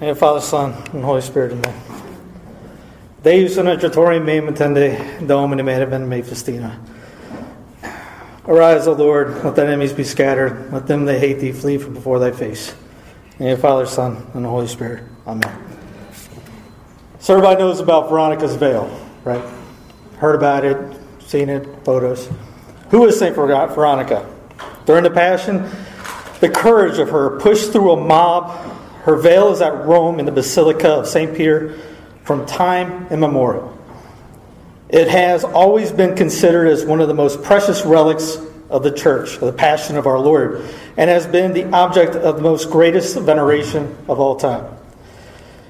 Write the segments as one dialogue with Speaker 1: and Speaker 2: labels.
Speaker 1: name of the Father, Son, and Holy Spirit, amen. Deus unitratorium me mentende, Domine me me festina. Arise, O Lord, let thy enemies be scattered, let them that hate thee flee from before thy face. In the Father, Son, and the Holy Spirit, amen. So everybody knows about Veronica's veil, right? Heard about it, seen it, photos. Who is Saint Veronica? During the Passion, the courage of her pushed through a mob. Her veil is at Rome in the Basilica of St. Peter from time immemorial. It has always been considered as one of the most precious relics of the church, of the Passion of our Lord, and has been the object of the most greatest veneration of all time.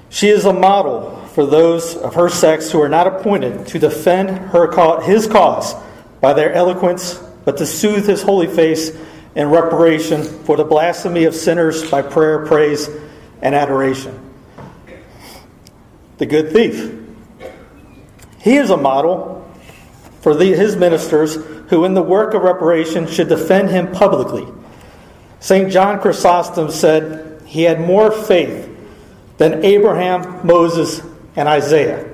Speaker 1: She is a model for those of her sex who are not appointed to defend her his cause by their eloquence, but to soothe his holy face in reparation for the blasphemy of sinners by prayer, praise, and adoration. The good thief. He is a model for the, his ministers who, in the work of reparation, should defend him publicly. St. John Chrysostom said he had more faith than Abraham, Moses, and Isaiah.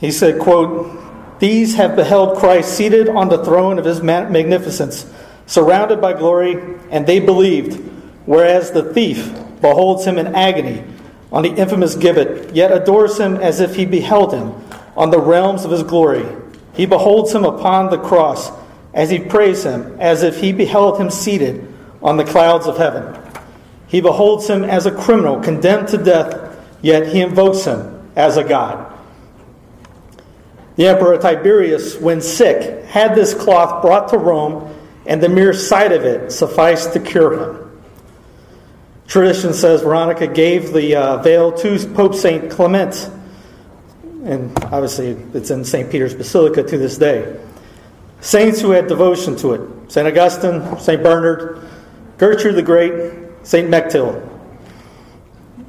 Speaker 1: He said, quote, These have beheld Christ seated on the throne of his magnificence, surrounded by glory, and they believed, whereas the thief beholds him in agony on the infamous gibbet, yet adores him as if he beheld him on the realms of his glory. He beholds him upon the cross as he prays him, as if he beheld him seated on the clouds of heaven. He beholds him as a criminal condemned to death, yet he invokes him as a God. The Emperor Tiberius, when sick, had this cloth brought to Rome, and the mere sight of it sufficed to cure him. Tradition says Veronica gave the uh, veil to Pope St. Clement, and obviously it's in St. Peter's Basilica to this day. Saints who had devotion to it St. Augustine, St. Bernard, Gertrude the Great, St. Mechtild.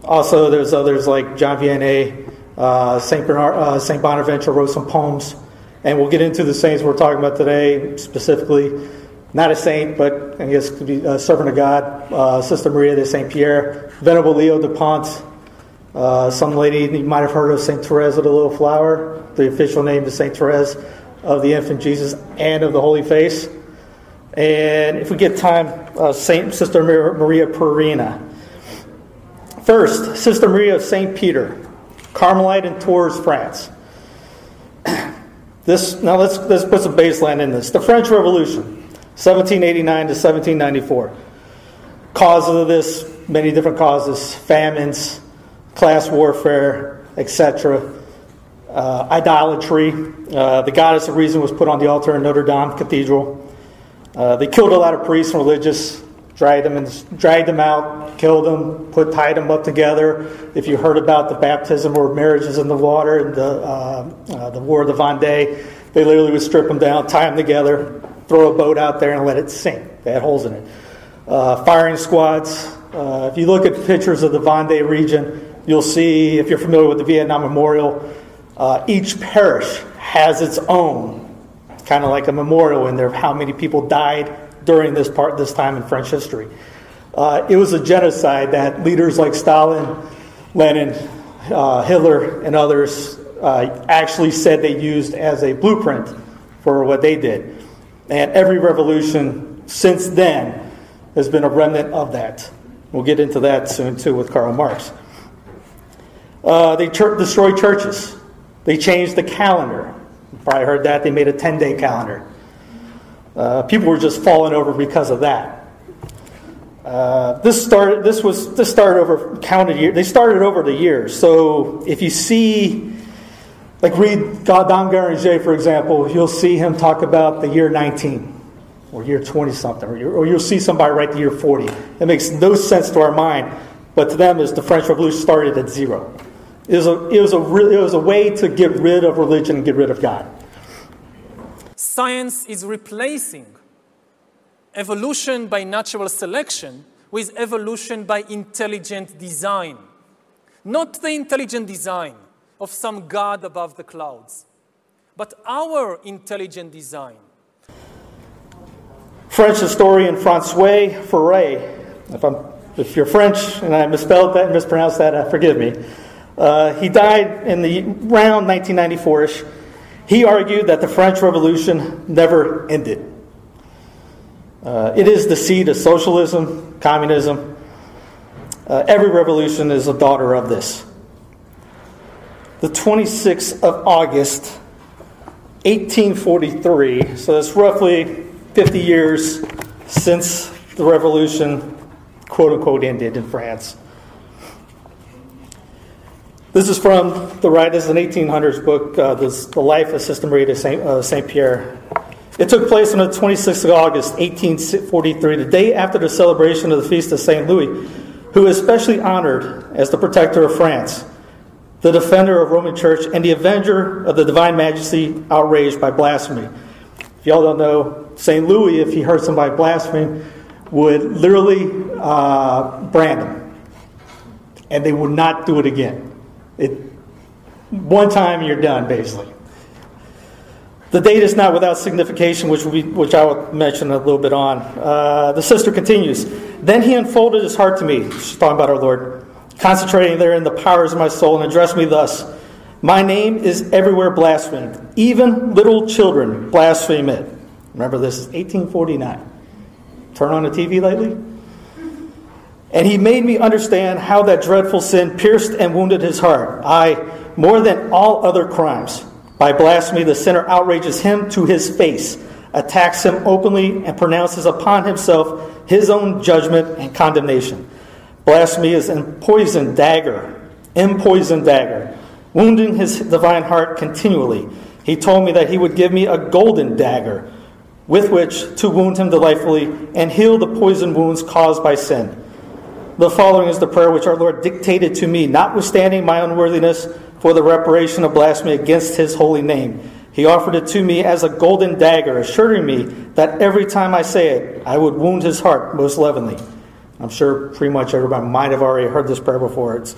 Speaker 1: Also, there's others like John Vianney, uh, St. Bernard, uh, St. Bonaventure wrote some poems, and we'll get into the saints we're talking about today specifically. Not a saint, but I guess to be a servant of God. Uh, Sister Maria de Saint Pierre, Venerable Leo Dupont, uh, some lady you might have heard of Saint Therese of the Little Flower. The official name is Saint Therese of the Infant Jesus and of the Holy Face. And if we get time, uh, Saint Sister Maria Pierina. First, Sister Maria of Saint Peter, Carmelite in Tours, France. This now let's let's put some baseline in this. The French Revolution, 1789 to 1794. Causes of this, many different causes: famines, class warfare, etc. Uh, idolatry. Uh, the goddess of reason was put on the altar in Notre Dame Cathedral. Uh, they killed a lot of priests and religious, dragged them and dragged them out, killed them, put tied them up together. If you heard about the baptism or marriages in the water and the uh, uh, the War of the Vendée, they literally would strip them down, tie them together, throw a boat out there, and let it sink. They had holes in it. Uh, firing squads. Uh, if you look at pictures of the Vendée region, you'll see, if you're familiar with the Vietnam Memorial, uh, each parish has its own kind of like a memorial in there of how many people died during this part this time in French history. Uh, it was a genocide that leaders like Stalin, Lenin, uh, Hitler, and others uh, actually said they used as a blueprint for what they did. And every revolution since then has been a remnant of that. We'll get into that soon too with Karl Marx. Uh, they ch- destroyed churches. They changed the calendar. You probably heard that. They made a 10 day calendar. Uh, people were just falling over because of that. Uh, this started. This was this started over counted year. They started over the years. So if you see, like read God Don Guéranger, for example, you'll see him talk about the year 19 or year 20 something, or, or you'll see somebody write the year 40. It makes no sense to our mind, but to them, as the French Revolution started at zero. It was a, it was a, it was a way to get rid of religion and get rid of God.
Speaker 2: Science is replacing evolution by natural selection with evolution by intelligent design. Not the intelligent design of some God above the clouds, but our intelligent design.
Speaker 1: French historian Francois Furet, if, if, you're French and I misspelled that and mispronounced that, uh, forgive me. Uh, he died in the round 1994ish. He argued that the French Revolution never ended. Uh, it is the seed of socialism, communism. Uh, every revolution is a daughter of this. The 26th of August, 1843, so that's roughly 50 years since the revolution, quote unquote, ended in France. This is from the writers in 1800s book, uh, this, The Life of Sister Marie de Saint, uh, Saint Pierre. It took place on the 26th of August, 1843, the day after the celebration of the feast of St. Louis, who is especially honored as the protector of France, the defender of Roman Church, and the avenger of the divine majesty outraged by blasphemy. If y'all don't know, St. Louis, if he heard somebody blaspheme, would literally uh, brand them. And they would not do it again. It, one time you're done, basically. The date is not without signification, which, we, which I will mention a little bit on. Uh, the sister continues Then he unfolded his heart to me. She's talking about our Lord, concentrating there in the powers of my soul, and addressed me thus My name is everywhere blasphemed. Even little children blaspheme it. Remember, this is 1849. Turn on the TV lately? And he made me understand how that dreadful sin pierced and wounded his heart. I, more than all other crimes, by blasphemy, the sinner outrages him to his face, attacks him openly, and pronounces upon himself his own judgment and condemnation. Blasphemy is a poisoned dagger, empoisoned dagger, wounding his divine heart continually. He told me that he would give me a golden dagger with which to wound him delightfully and heal the poison wounds caused by sin. The following is the prayer which our Lord dictated to me, notwithstanding my unworthiness for the reparation of blasphemy against his holy name. He offered it to me as a golden dagger, assuring me that every time I say it, I would wound his heart most lovingly. I'm sure pretty much everybody might have already heard this prayer before. It's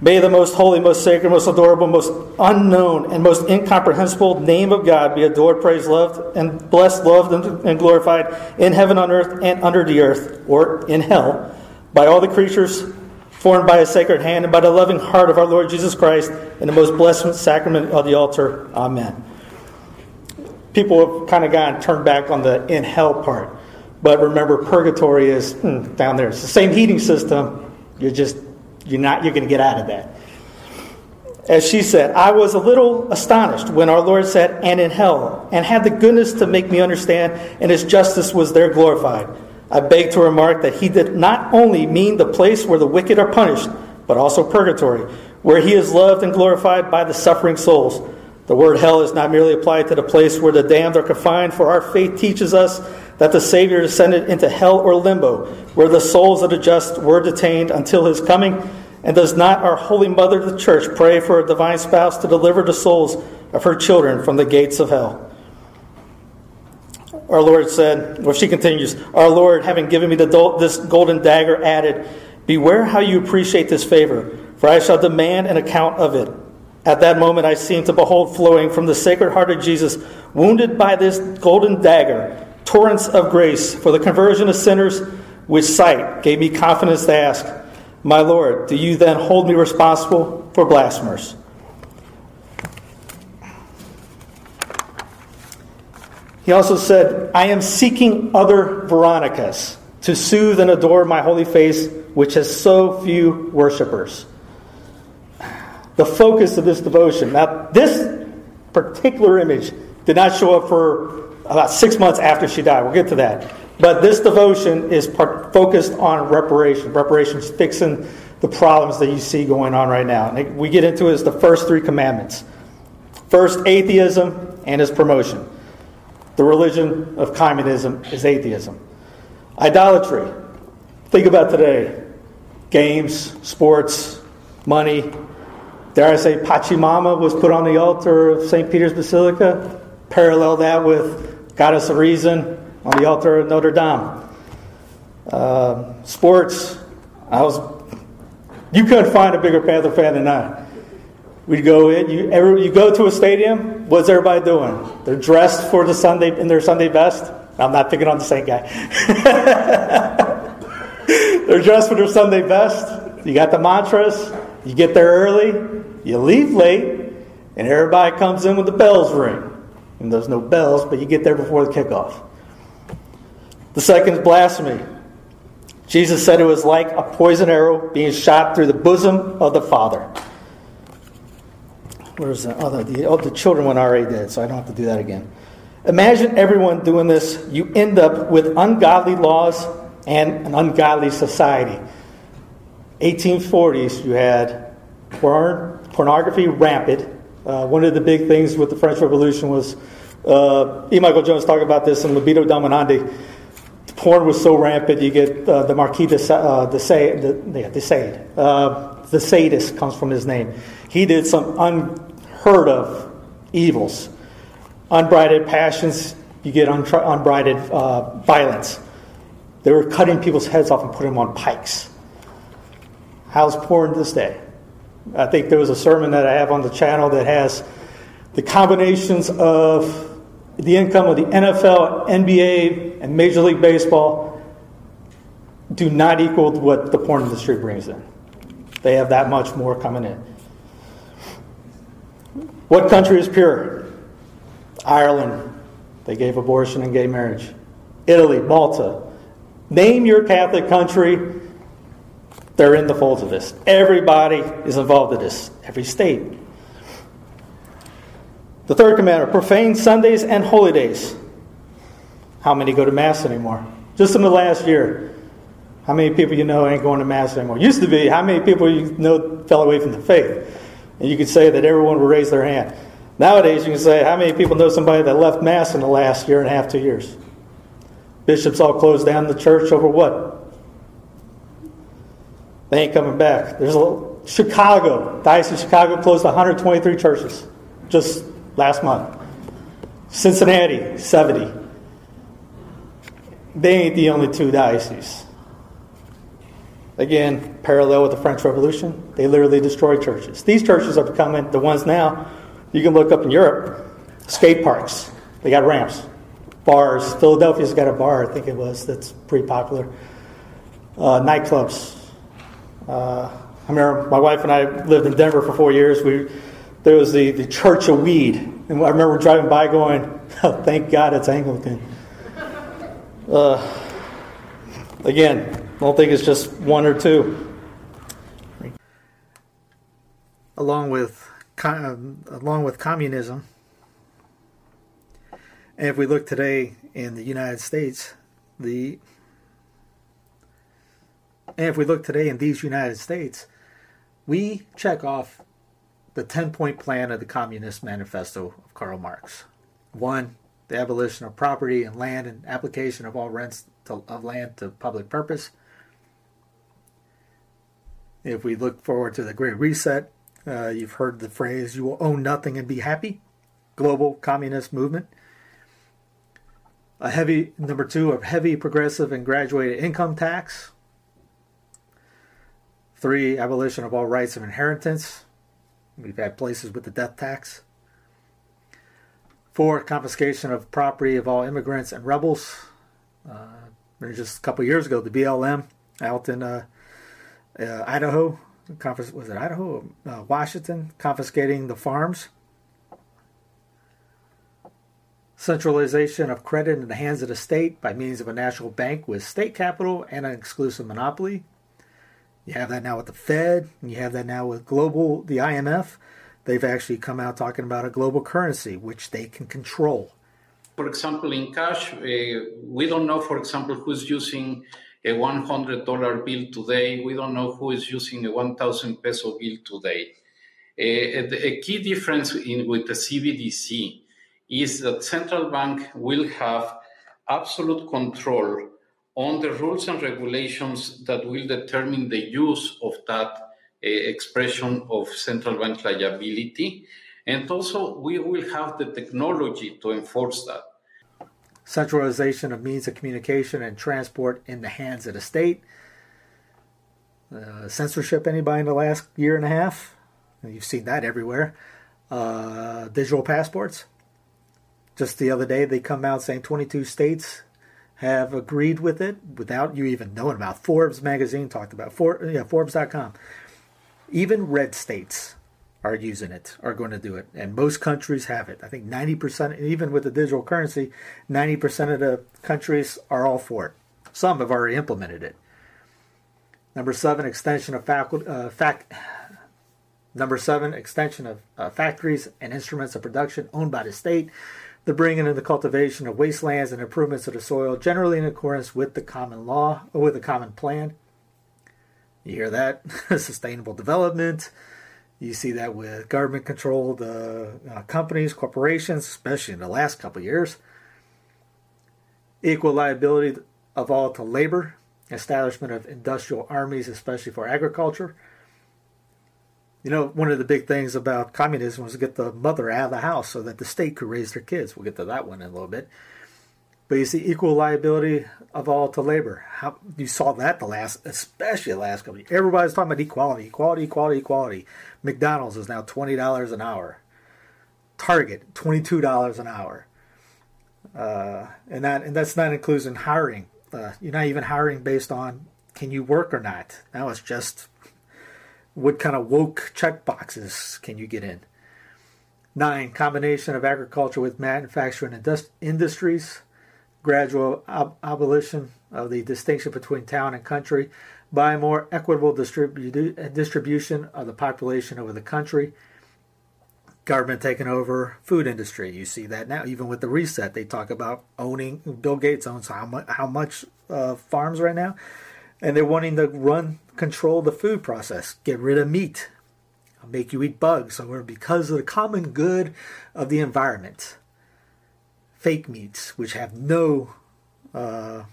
Speaker 1: May the most holy, most sacred, most adorable, most unknown, and most incomprehensible name of God be adored, praised, loved, and blessed, loved, and glorified in heaven, on earth, and under the earth, or in hell, by all the creatures formed by a sacred hand, and by the loving heart of our Lord Jesus Christ, in the most blessed sacrament of the altar. Amen. People have kind of gotten turned back on the in hell part. But remember, purgatory is hmm, down there. It's the same heating system. You're just, you're not, you're going to get out of that. As she said, I was a little astonished when our Lord said, and in hell, and had the goodness to make me understand, and his justice was there glorified. I beg to remark that he did not only mean the place where the wicked are punished, but also purgatory, where he is loved and glorified by the suffering souls. The word hell is not merely applied to the place where the damned are confined, for our faith teaches us that the Savior descended into hell or limbo, where the souls of the just were detained until his coming. And does not our Holy Mother, the Church, pray for a divine spouse to deliver the souls of her children from the gates of hell? our Lord said, well, she continues, Our Lord, having given me the, this golden dagger, added, Beware how you appreciate this favor, for I shall demand an account of it. At that moment, I seemed to behold flowing from the sacred heart of Jesus, wounded by this golden dagger, torrents of grace for the conversion of sinners, which sight gave me confidence to ask, My Lord, do you then hold me responsible for blasphemers? He also said, I am seeking other Veronicas to soothe and adore my holy face, which has so few worshippers. The focus of this devotion. Now, this particular image did not show up for about six months after she died. We'll get to that. But this devotion is part, focused on reparation. Reparations fixing the problems that you see going on right now. And we get into it as the first three commandments. First, atheism and its promotion. The religion of communism is atheism. Idolatry. Think about today games, sports, money. Dare I say, Pachamama was put on the altar of St. Peter's Basilica. Parallel that with Goddess of Reason on the altar of Notre Dame. Uh, sports, I was. You couldn't find a bigger Panther fan than I. We'd go in. You, every, you go to a stadium. What's everybody doing? They're dressed for the Sunday in their Sunday best. I'm not picking on the same guy. They're dressed for their Sunday best. You got the mantras. You get there early. You leave late, and everybody comes in when the bells ring. And there's no bells, but you get there before the kickoff. The second is blasphemy. Jesus said it was like a poison arrow being shot through the bosom of the Father. Where's the, oh, the, oh, the children went already dead, so I don't have to do that again. Imagine everyone doing this. You end up with ungodly laws and an ungodly society. 1840s, you had porn, pornography rampant. Uh, one of the big things with the French Revolution was, uh, E. Michael Jones talked about this in Libido Dominandi. Porn was so rampant, you get uh, the Marquis de, uh, de, Sade, de, yeah, de Sade. Uh, the sadist comes from his name. He did some unheard of evils. Unbridled passions, you get unbridled uh, violence. They were cutting people's heads off and putting them on pikes. How's porn this day? I think there was a sermon that I have on the channel that has the combinations of the income of the NFL, NBA, and Major League Baseball do not equal what the porn industry brings in. They have that much more coming in. What country is pure? Ireland. They gave abortion and gay marriage. Italy, Malta. Name your Catholic country they're in the folds of this. Everybody is involved in this, every state. The third commandment profane Sundays and holy days. How many go to Mass anymore? Just in the last year, how many people you know ain't going to Mass anymore? Used to be, how many people you know fell away from the faith? And you could say that everyone would raise their hand. Nowadays, you can say, how many people know somebody that left Mass in the last year and a half, two years? Bishops all closed down the church over what? They ain't coming back. There's a Chicago, Diocese of Chicago closed 123 churches just last month. Cincinnati, 70. They ain't the only two dioceses. Again, parallel with the French Revolution, they literally destroyed churches. These churches are becoming the ones now. You can look up in Europe, skate parks. They got ramps, bars. Philadelphia's got a bar, I think it was, that's pretty popular. Uh, nightclubs, uh, I remember my wife and I lived in Denver for four years. We, there was the, the Church of Weed. And I remember driving by going, oh, thank God it's Anglican. Uh, again, I don't think it's just one or two. Along with, along with communism, and if we look today in the United States, the and if we look today in these United States, we check off the 10 point plan of the Communist Manifesto of Karl Marx. One, the abolition of property and land and application of all rents to, of land to public purpose. If we look forward to the Great Reset, uh, you've heard the phrase, you will own nothing and be happy. Global communist movement. A heavy, number two, a heavy progressive and graduated income tax, Three, abolition of all rights of inheritance. We've had places with the death tax. Four, confiscation of property of all immigrants and rebels. Uh, just a couple years ago, the BLM out in uh, uh, Idaho, confis- was it Idaho, uh, Washington, confiscating the farms. Centralization of credit in the hands of the state by means of a national bank with state capital and an exclusive monopoly. You have that now with the Fed, and you have that now with global, the IMF. They've actually come out talking about a global currency, which they can control.
Speaker 3: For example, in cash, uh, we don't know, for example, who's using a $100 bill today. We don't know who is using a 1,000 peso bill today. Uh, a key difference in, with the CBDC is that central bank will have absolute control on the rules and regulations that will determine the use of that uh, expression of central bank liability. And also, we will have the technology to enforce that.
Speaker 1: Centralization of means of communication and transport in the hands of the state. Uh, censorship, anybody in the last year and a half? You've seen that everywhere. Uh, digital passports. Just the other day, they come out saying 22 states have agreed with it without you even knowing about. Forbes magazine talked about For, yeah, Forbes.com. Even red states are using it, are going to do it, and most countries have it. I think 90%, even with the digital currency, 90% of the countries are all for it. Some have already implemented it. Number seven, extension of faculty, uh, fact. Number seven, extension of uh, factories and instruments of production owned by the state the bringing in the cultivation of wastelands and improvements of the soil, generally in accordance with the common law or with the common plan. You hear that? Sustainable development. You see that with government controlled uh, uh, companies, corporations, especially in the last couple years. Equal liability of all to labor, establishment of industrial armies, especially for agriculture you know, one of the big things about communism was to get the mother out of the house so that the state could raise their kids. We'll get to that one in a little bit. But you see, equal liability of all to labor. How you saw that the last, especially the last years. Everybody's talking about equality, equality, equality, equality. McDonald's is now twenty dollars an hour. Target twenty two dollars an hour. Uh, and that and that's not including hiring. Uh, you're not even hiring based on can you work or not. Now it's just what kind of woke check boxes can you get in? Nine, combination of agriculture with manufacturing indust- industries, gradual ab- abolition of the distinction between town and country by more equitable distribu- distribution of the population over the country. Government taking over food industry. You see that now, even with the reset, they talk about owning. Bill Gates owns how much how much uh, farms right now, and they're wanting to run control the food process, get rid of meat, make you eat bugs, or because of the common good of the environment. Fake meats, which have no uh,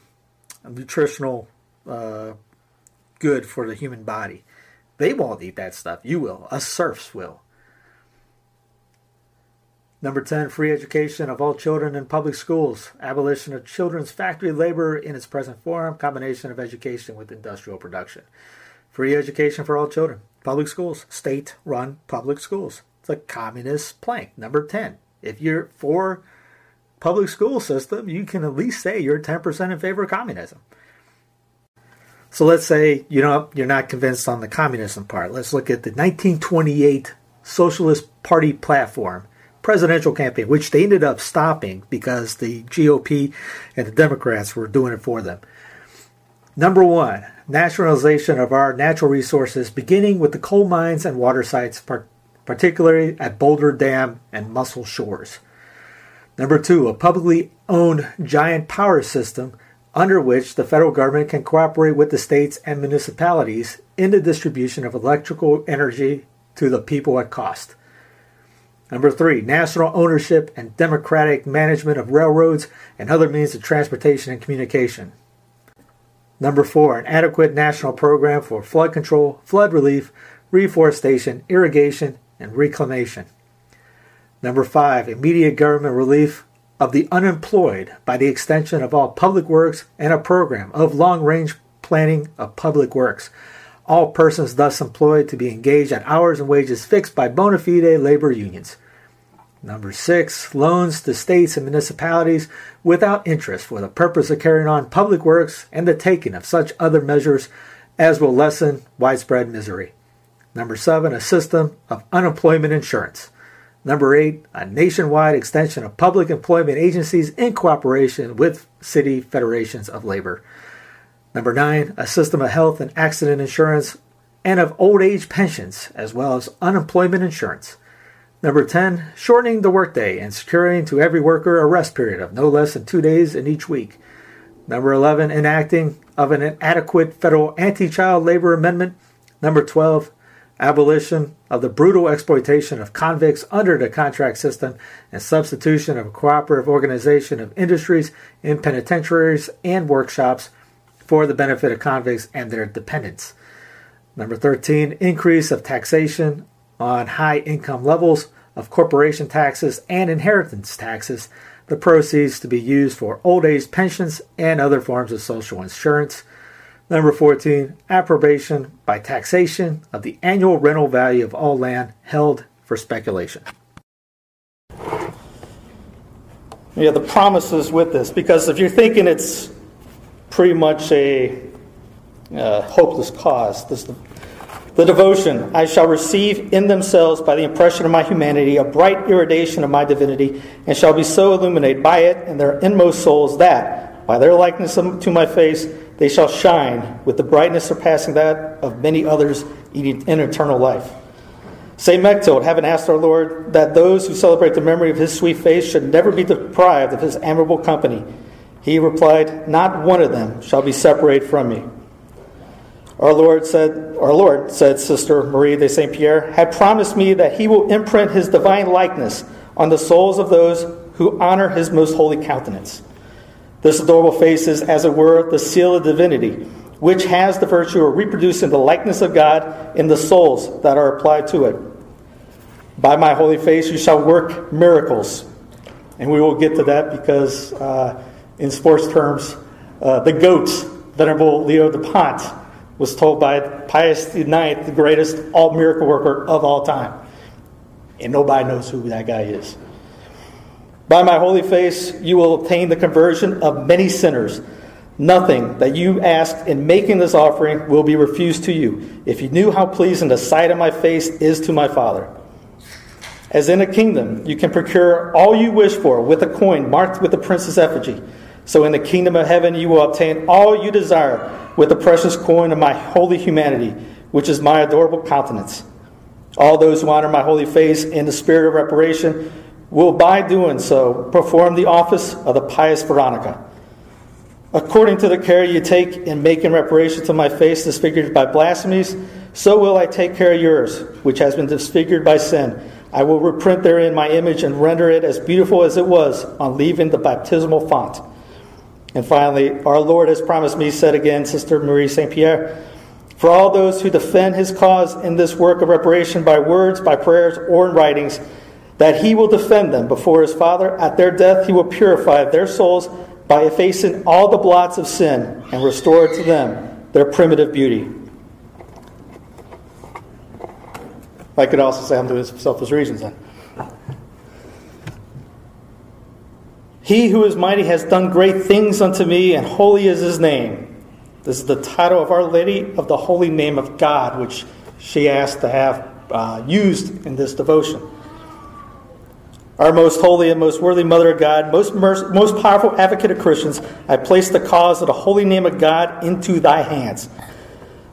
Speaker 1: nutritional uh, good for the human body. They won't eat that stuff. You will. Us serfs will. Number 10, free education of all children in public schools. Abolition of children's factory labor in its present form. Combination of education with industrial production. Free education for all children. Public schools. State run public schools. It's a communist plank. Number 10. If you're for public school system, you can at least say you're 10% in favor of communism. So let's say you know you're not convinced on the communism part. Let's look at the 1928 Socialist Party platform presidential campaign, which they ended up stopping because the GOP and the Democrats were doing it for them. Number one, nationalization of our natural resources, beginning with the coal mines and water sites, particularly at Boulder Dam and Muscle Shoals. Number two, a publicly owned giant power system under which the federal government can cooperate with the states and municipalities in the distribution of electrical energy to the people at cost. Number three, national ownership and democratic management of railroads and other means of transportation and communication. Number four, an adequate national program for flood control, flood relief, reforestation, irrigation, and reclamation. Number five, immediate government relief of the unemployed by the extension of all public works and a program of long range planning of public works all persons thus employed to be engaged at hours and wages fixed by bona fide labor unions. Number six, loans to states and municipalities without interest for the purpose of carrying on public works and the taking of such other measures as will lessen widespread misery. Number seven, a system of unemployment insurance. Number eight, a nationwide extension of public employment agencies in cooperation with city federations of labor. Number nine, a system of health and accident insurance and of old age pensions, as well as unemployment insurance. Number 10, shortening the workday and securing to every worker a rest period of no less than two days in each week. Number 11, enacting of an inadequate federal anti child labor amendment. Number 12, abolition of the brutal exploitation of convicts under the contract system and substitution of a cooperative organization of industries in penitentiaries and workshops for the benefit of convicts and their dependents. Number 13, increase of taxation on high income levels of corporation taxes and inheritance taxes, the proceeds to be used for old age pensions and other forms of social insurance. Number 14, approbation by taxation of the annual rental value of all land held for speculation. Yeah, the promises with this, because if you're thinking it's pretty much a uh, hopeless cause, this the devotion I shall receive in themselves by the impression of my humanity a bright irradiation of my divinity, and shall be so illuminated by it in their inmost souls that, by their likeness to my face, they shall shine with the brightness surpassing that of many others in eternal life. St. Mechtild, having asked our Lord that those who celebrate the memory of his sweet face should never be deprived of his admirable company, he replied, Not one of them shall be separated from me. Our Lord said, Our Lord, said Sister Marie de Saint Pierre, had promised me that he will imprint his divine likeness on the souls of those who honor his most holy countenance. This adorable face is, as it were, the seal of divinity, which has the virtue of reproducing the likeness of God in the souls that are applied to it. By my holy face you shall work miracles. And we will get to that because, uh, in sports terms, uh, the GOAT, Venerable Leo Dupont, was told by Pius IX, the greatest all miracle worker of all time. And nobody knows who that guy is. By my holy face, you will obtain the conversion of many sinners. Nothing that you ask in making this offering will be refused to you, if you knew how pleasing the sight of my face is to my Father. As in a kingdom, you can procure all you wish for with a coin marked with the prince's effigy. So in the kingdom of heaven, you will obtain all you desire with the precious coin of my holy humanity, which is my adorable countenance. All those who honor my holy face in the spirit of reparation will by doing so perform the office of the pious Veronica. According to the care you take in making reparation to my face disfigured by blasphemies, so will I take care of yours, which has been disfigured by sin. I will reprint therein my image and render it as beautiful as it was on leaving the baptismal font. And finally, our Lord has promised me, said again, Sister Marie St. Pierre, for all those who defend his cause in this work of reparation by words, by prayers, or in writings, that he will defend them before his Father. At their death, he will purify their souls by effacing all the blots of sin and restore to them their primitive beauty. I could also say I'm doing this for selfish reasons then. He who is mighty has done great things unto me, and holy is his name. This is the title of Our Lady of the Holy Name of God, which she asked to have uh, used in this devotion. Our most holy and most worthy Mother of God, most, most powerful advocate of Christians, I place the cause of the holy name of God into thy hands.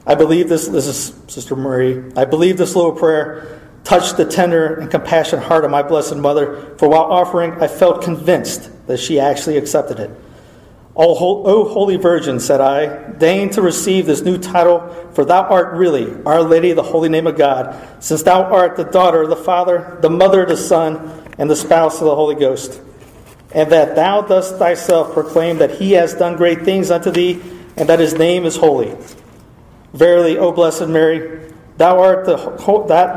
Speaker 1: I believe this, this is Sister Marie, I believe this little prayer touched the tender and compassionate heart of my Blessed Mother, for while offering, I felt convinced that she actually accepted it. O, Holy Virgin, said I, deign to receive this new title, for thou art really Our Lady, the holy name of God, since thou art the daughter of the Father, the mother of the Son, and the spouse of the Holy Ghost. And that thou dost thyself proclaim that he has done great things unto thee, and that his name is holy. Verily, O Blessed Mary, thou art the,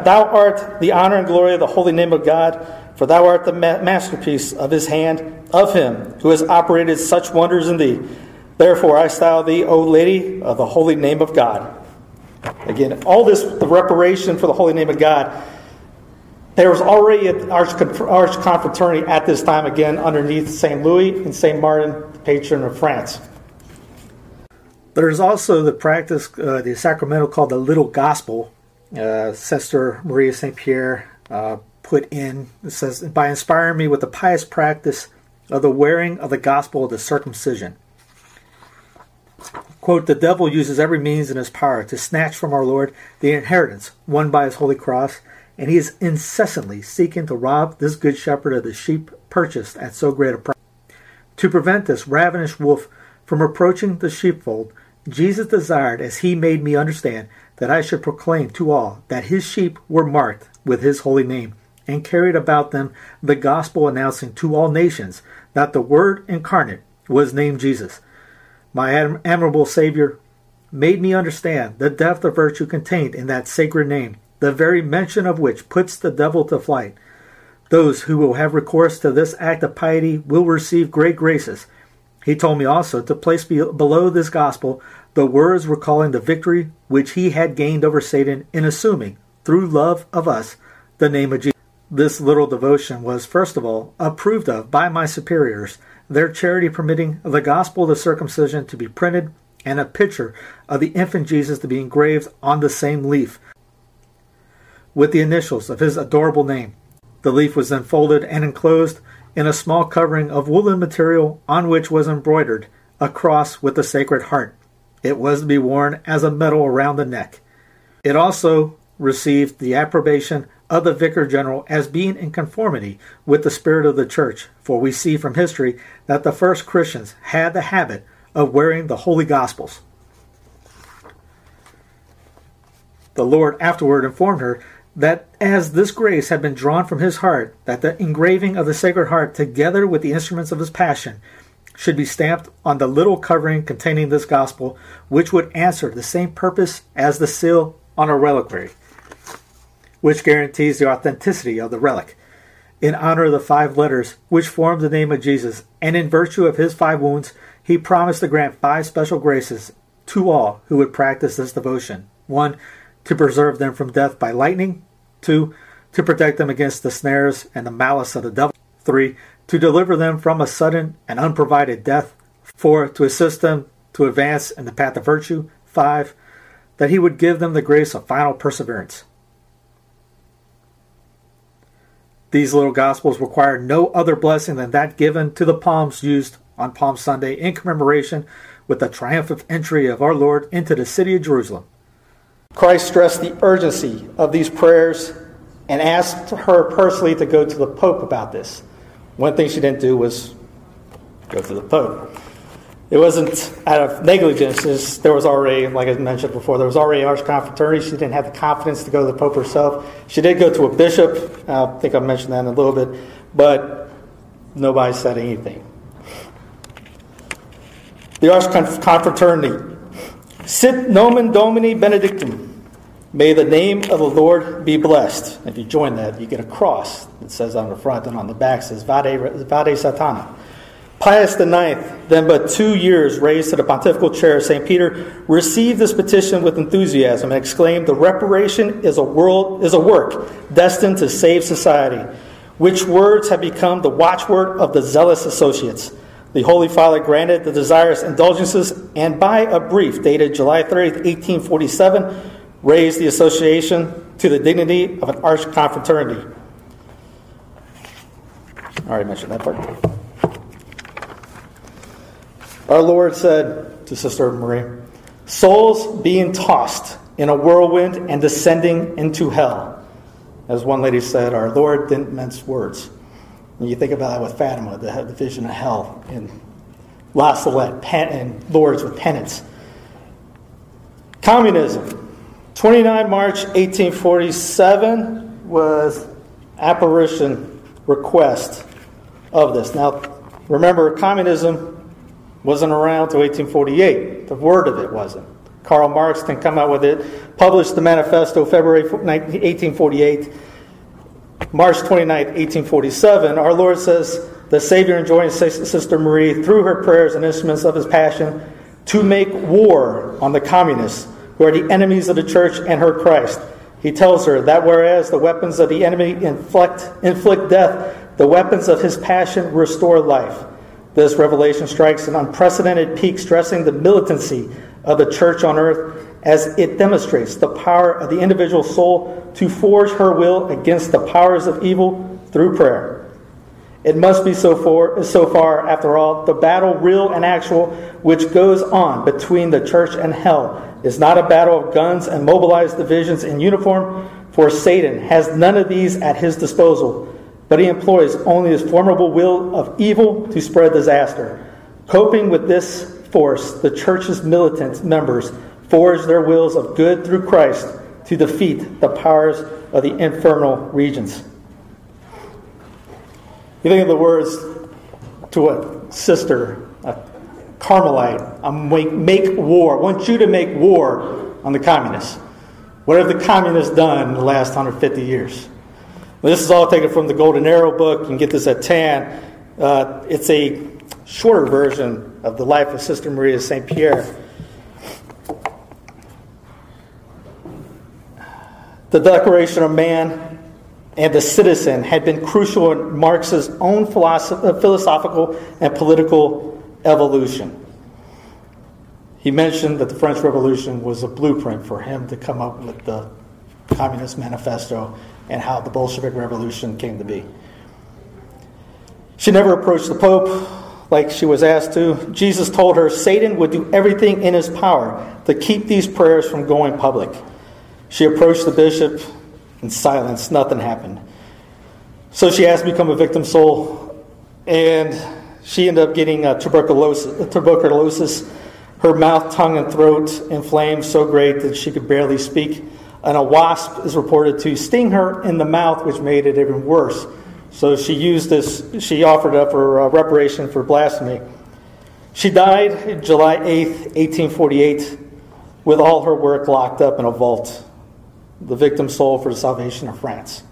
Speaker 1: thou art the honor and glory of the holy name of God for thou art the masterpiece of his hand, of him who has operated such wonders in thee. Therefore I style thee, O Lady of the holy name of God. Again, all this, the reparation for the holy name of God, there was already an arch, confraternity at this time, again, underneath St. Louis and St. Martin, patron of France. There's also the practice, uh, the sacramental called the Little Gospel. Uh, Sister Maria St. Pierre uh, put in. It says, by inspiring me with the pious practice of the wearing of the gospel of the circumcision. Quote, the devil uses every means in his power to snatch from our Lord the inheritance won by his holy cross and he is incessantly seeking to rob this good shepherd of the sheep purchased at so great a price. To prevent this ravenous wolf from approaching the sheepfold, Jesus desired, as he made me understand, that I should proclaim to all that his sheep were marked with his holy name, and carried about them the gospel announcing to all nations that the Word incarnate was named Jesus. My admirable Savior made me understand the depth of virtue contained in that sacred name, the very mention of which puts the devil to flight. Those who will have recourse to this act of piety will receive great graces. He told me also to place below this gospel the words recalling the victory which he had gained over Satan in assuming, through love of us, the name of Jesus. This little devotion was, first of all, approved of by my superiors, their charity permitting the gospel of the circumcision to be printed and a picture of the infant Jesus to be engraved on the same leaf with the initials of his adorable name. The leaf was then folded and enclosed in a small covering of woolen material on which was embroidered a cross with the Sacred Heart. It was to be worn as a medal around the neck. It also received the approbation of the Vicar General as being in conformity with the spirit of the Church, for we see from history that the first Christians had the habit of wearing the Holy Gospels. The Lord afterward informed her that as this grace had been drawn from his heart, that the engraving of the Sacred Heart, together with the instruments of his passion, should be stamped on the little covering containing this gospel, which would answer the same purpose as the seal on a reliquary which guarantees the authenticity of the relic. In honor of the five letters which form the name of Jesus, and in virtue of his five wounds, he promised to grant five special graces to all who would practice this devotion. One, to preserve them from death by lightning. Two, to protect them against the snares and the malice of the devil. Three, to deliver them from a sudden and unprovided death. Four, to assist them to advance in the path of virtue. Five, that he would give them the grace of final perseverance. These little Gospels require no other blessing than that given to the palms used on Palm Sunday in commemoration with the triumphant entry of our Lord into the city of Jerusalem. Christ stressed the urgency of these prayers and asked her personally to go to the Pope about this. One thing she didn't do was go to the Pope it wasn't out of negligence. There was already, like I mentioned before, there was already Arch Confraternity. She didn't have the confidence to go to the Pope herself. She did go to a bishop. I think I mentioned that in a little bit, but nobody said anything. The Arch Confraternity. Sit nomen Domini benedictum. May the name of the Lord be blessed. If you join that, you get a cross. that says on the front and on the back says Vade, Vade Satana. Pius IX, then but two years raised to the pontifical chair of St. Peter, received this petition with enthusiasm and exclaimed, The reparation is a, world, is a work destined to save society, which words have become the watchword of the zealous associates. The Holy Father granted the desirous indulgences and, by a brief dated July 30th, 1847, raised the association to the dignity of an arch confraternity. I already mentioned that part. Our Lord said to Sister Marie, Souls being tossed in a whirlwind and descending into hell. As one lady said, our Lord didn't mince words. When you think about that with Fatima, the, the vision of hell, and La Salette, and lords with penance. Communism. 29 March 1847 was apparition request of this. Now, remember, communism wasn't around till 1848. The word of it wasn't. Karl Marx didn't come out with it. Published the manifesto February 1848. March 29, 1847, our Lord says, The Savior enjoined Sister Marie, through her prayers and instruments of his passion, to make war on the communists, who are the enemies of the church and her Christ. He tells her that whereas the weapons of the enemy inflict, inflict death, the weapons of his passion restore life. This revelation strikes an unprecedented peak, stressing the militancy of the church on earth as it demonstrates the power of the individual soul to forge her will against the powers of evil through prayer. It must be so far, so far, after all, the battle, real and actual, which goes on between the church and hell, is not a battle of guns and mobilized divisions in uniform. For Satan has none of these at his disposal, but he employs only his formidable will of evil to spread disaster. Coping with this force, the church's militant members forge their wills of good through Christ to defeat the powers of the infernal regions. You think of the words to a sister, a Carmelite, make, make war. I want you to make war on the communists. What have the communists done in the last 150 years? This is all taken from the Golden Arrow book. You can get this at TAN. Uh, it's a shorter version of the life of Sister Maria St. Pierre. The Declaration of Man and the Citizen had been crucial in Marx's own philosophical and political evolution. He mentioned that the French Revolution was a blueprint for him to come up with the Communist Manifesto and how the Bolshevik Revolution came to be. She never approached the Pope like she was asked to. Jesus told her Satan would do everything in his power to keep these prayers from going public. She approached the bishop in silence, nothing happened. So she asked to become a victim soul, and she ended up getting uh, tuberculosis, tuberculosis her mouth, tongue, and throat inflamed so great that she could barely speak. And a wasp is reported to sting her in the mouth, which made it even worse. So she used this, she offered up her uh, reparation for blasphemy. She died July 8th, 1848, with all her work locked up in a vault. The victim soul for the salvation of France.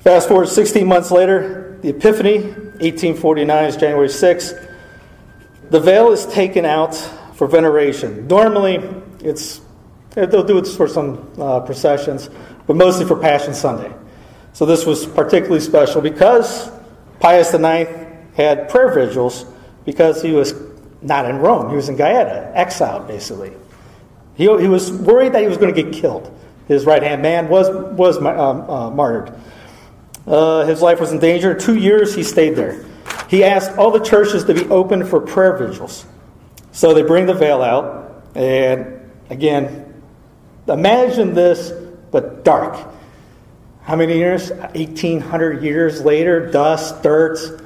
Speaker 1: Fast forward 16 months later, the Epiphany, 1849 is January 6th. The veil is taken out for veneration. Normally, it's they'll do it for some uh, processions, but mostly for Passion Sunday. So this was particularly special because Pius IX had prayer vigils because he was not in Rome. He was in Gaeta, exiled basically. He, he was worried that he was going to get killed. His right hand man was, was um, uh, martyred. Uh, his life was in danger. Two years he stayed there. He asked all the churches to be open for prayer vigils. So they bring the veil out, and again, imagine this, but dark. How many years? 1,800 years later, dust, dirt.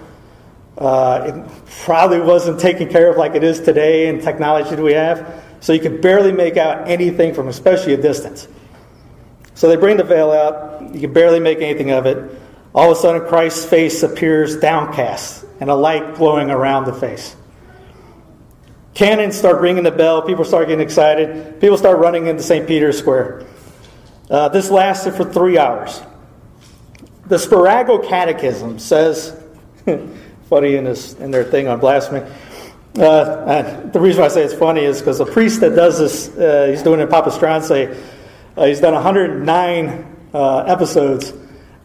Speaker 1: Uh, it probably wasn't taken care of like it is today and technology that we have. So you could barely make out anything from especially a distance. So they bring the veil out. You can barely make anything of it. All of a sudden, Christ's face appears downcast and a light glowing around the face. Canons start ringing the bell. People start getting excited. People start running into St. Peter's Square. Uh, this lasted for three hours. The Spirago Catechism says, funny in, this, in their thing on blasphemy. Uh, the reason why I say it's funny is because the priest that does this, uh, he's doing it in Papa Strance, uh, he's done 109 uh, episodes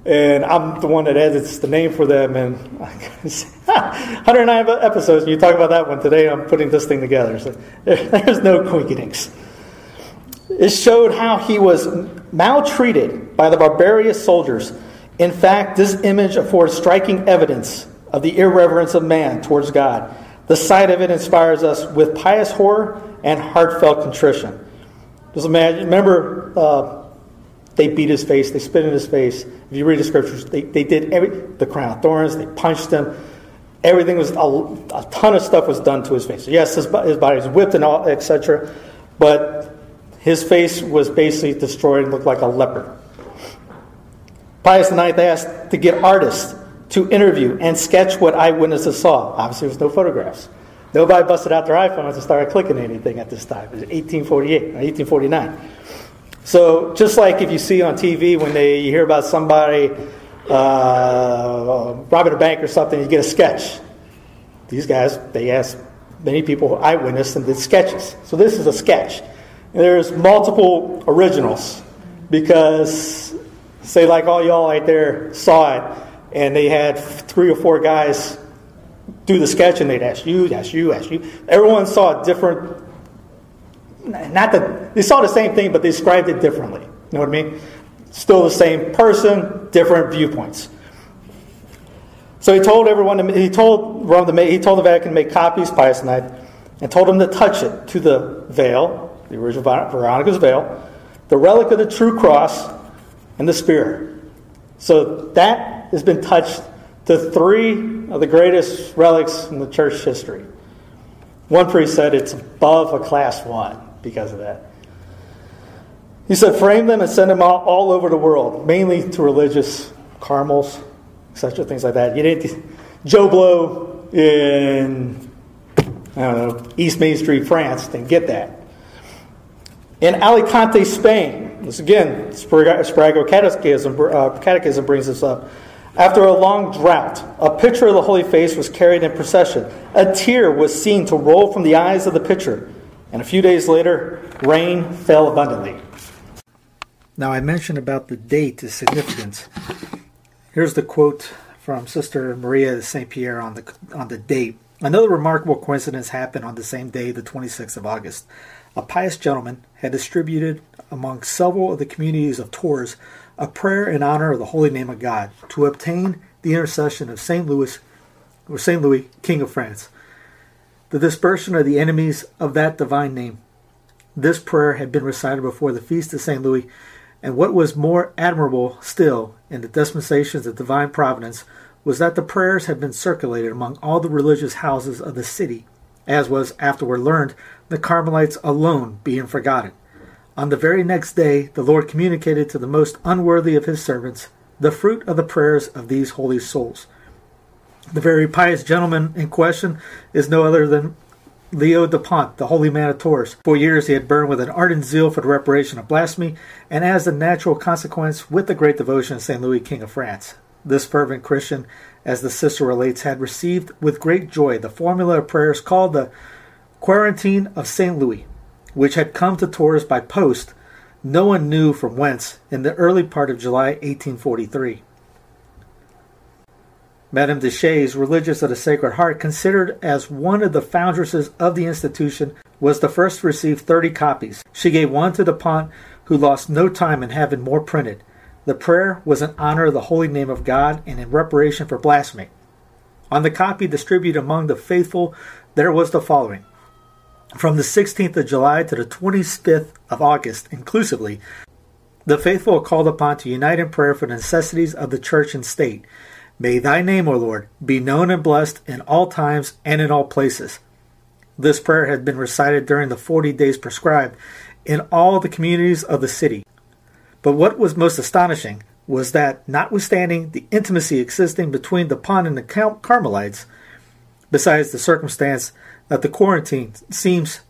Speaker 1: and I'm the one that edits the name for them. And 109 episodes, and you talk about that one today. I'm putting this thing together. So there's no coincidence. It showed how he was maltreated by the barbarous soldiers. In fact, this image affords striking evidence of the irreverence of man towards God. The sight of it inspires us with pious horror and heartfelt contrition. Just imagine, remember. Uh, they beat his face, they spit in his face. If you read the scriptures, they, they did every, the crown of thorns, they punched him. Everything was, a, a ton of stuff was done to his face. Yes, his, his body was whipped and all, etc. But his face was basically destroyed and looked like a leopard. Pius IX asked to get artists to interview and sketch what eyewitnesses saw. Obviously, there was no photographs. Nobody busted out their iPhones and started clicking anything at this time. It was 1848 1849. So just like if you see on TV when they you hear about somebody uh, robbing a bank or something, you get a sketch. These guys they ask many people eyewitness and did sketches. So this is a sketch. And there's multiple originals because say like all y'all right there saw it and they had three or four guys do the sketch and they'd ask you, ask you, ask you. Everyone saw a different not that they saw the same thing, but they described it differently. You know what I mean? Still the same person, different viewpoints. So he told everyone. To, he told Rome to make, He told the Vatican to make copies, Pius IX, and told them to touch it to the veil, the original Veronica's veil, the relic of the true cross, and the spear. So that has been touched to three of the greatest relics in the church history. One priest said it's above a class one because of that. He said, frame them and send them all, all over the world, mainly to religious Carmels, etc., things like that. You didn't, Joe Blow in, I don't know, East Main Street, France, didn't get that. In Alicante, Spain, this again, Spirago Catechism, uh, Catechism brings this up. After a long drought, a picture of the Holy Face was carried in procession. A tear was seen to roll from the eyes of the pitcher, and a few days later, rain fell abundantly. Now, I mentioned about the date, the significance. Here's the quote from Sister Maria de St. Pierre on the, on the date. Another remarkable coincidence happened on the same day, the 26th of August. A pious gentleman had distributed among several of the communities of Tours a prayer in honor of the holy name of God to obtain the intercession of Saint Louis or Saint Louis, King of France, the dispersion of the enemies of that divine name. This prayer had been recited before the feast of Saint Louis, and what was more admirable still in the dispensations of divine providence was that the prayers had been circulated among all the religious houses of the city, as was afterward learned, the Carmelites alone being forgotten. On the very next day, the Lord communicated to the most unworthy of his servants the fruit of the prayers of these holy souls. The very pious gentleman in question is no other than Leo Dupont, the holy man of Tours. For years he had burned with an ardent zeal for the reparation of blasphemy, and as a natural consequence, with the great devotion of St. Louis, King of France. This fervent Christian, as the sister relates, had received with great joy the formula of prayers called the Quarantine of St. Louis, which had come to Tours by post, no one knew from whence, in the early part of July 1843. Madame de Shays, religious of the Sacred Heart, considered as one of the foundresses of the institution, was the first to receive 30 copies. She gave one to Dupont, who lost no time in having more printed. The prayer was in honor of the holy name of God and in reparation for blasphemy. On the copy distributed among the faithful, there was the following from the 16th of July to the 25th of August, inclusively, the faithful are called upon to unite in prayer for the necessities of the church and state. May thy name, O Lord, be known and blessed in all times and in all places. This prayer had been recited during the 40 days prescribed in all the communities of the city. But what was most astonishing was that, notwithstanding the intimacy existing between Dupont and the Carmelites, besides the circumstance that the quarantine seems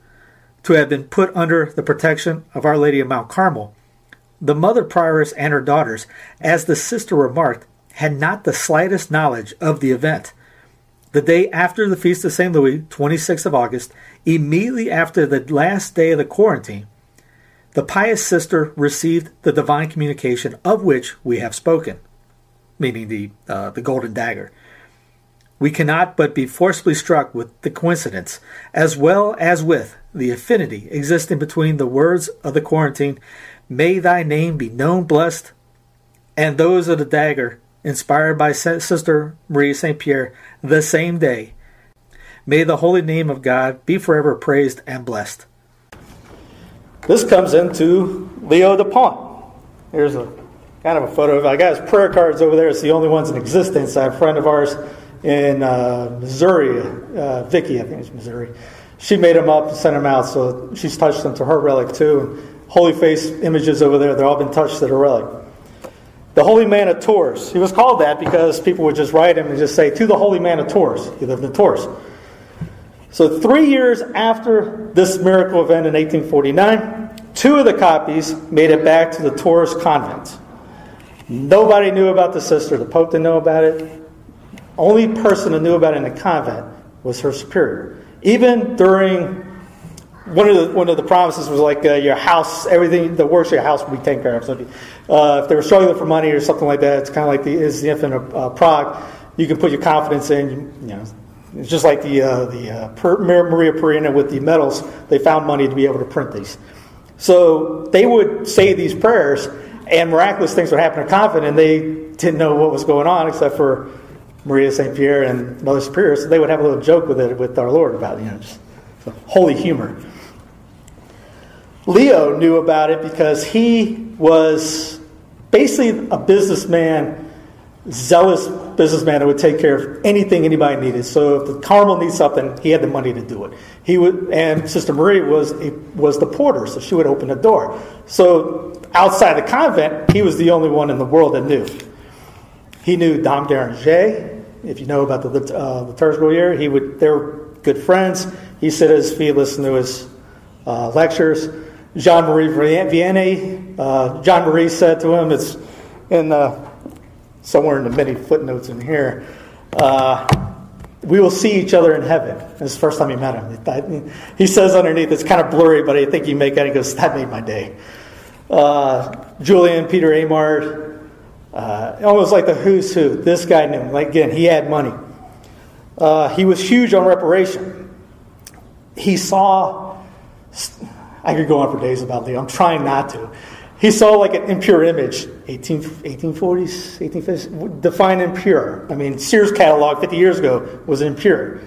Speaker 1: to have been put under the protection of Our Lady of Mount Carmel. The mother prioress and her daughters, as the sister remarked, had not the slightest knowledge of the event. The day after the Feast of St. Louis, 26th of August, immediately after the last day of the quarantine, the pious sister received the divine communication of which we have spoken, meaning the, uh, the golden dagger. We cannot but be forcibly struck with the coincidence, as well as with the affinity existing between the words of the quarantine, May thy name be known, blessed, and those of the dagger, inspired by Sister Marie St. Pierre the same day. May the holy name of God be forever praised and blessed. This comes into Leo Dupont. Here's a kind of a photo of I got his prayer cards over there. It's the only ones in existence. I have A friend of ours in uh, Missouri, uh, Vicky, I think it's Missouri. She made them up and sent them out, so she's touched them to her relic too. And Holy Face images over there, they've all been touched to the relic. The Holy Man of Tours. He was called that because people would just write him and just say, To the Holy Man of Tours. He lived in Tours. So, three years after this miracle event in 1849, two of the copies made it back to the Tours convent. Nobody knew about the sister. The Pope didn't know about it only person who knew about it in the convent was her superior. Even during one of the one of the promises was like uh, your house, everything, the works of your house will be taken care of. So uh, if they were struggling for money or something like that, it's kind of like the is the infant of uh, Prague. You can put your confidence in. You, you know, it's just like the uh, the uh, Maria Pereira with the medals. They found money to be able to print these. So they would say these prayers, and miraculous things would happen in convent, and they didn't know what was going on except for Maria St. Pierre and Mother Superior, so they would have a little joke with it with our Lord about, you know, just holy humor. Leo knew about it because he was basically a businessman, zealous businessman who would take care of anything anybody needed. So if the Carmel needs something, he had the money to do it. He would, and Sister Marie was was the porter, so she would open the door. So outside the convent, he was the only one in the world that knew. He knew Dom Guéranger. If you know about the uh, liturgical year, he would. They were good friends. He at his listened to his uh, lectures. Jean Marie Vianney. Uh, Jean Marie said to him, "It's in uh, somewhere in the many footnotes in here." Uh, we will see each other in heaven. It's the first time he met him. He says underneath, it's kind of blurry, but I think you make it. He goes, That made my day. Uh, Julian, Peter Eymard, uh, almost like the who's who. This guy knew. Like, again, he had money. He was huge on reparation. He saw, I could go on for days about Leo. I'm trying not to. He saw like an impure image, 18, 1840s, 1850s, define impure. I mean, Sears catalog 50 years ago was impure.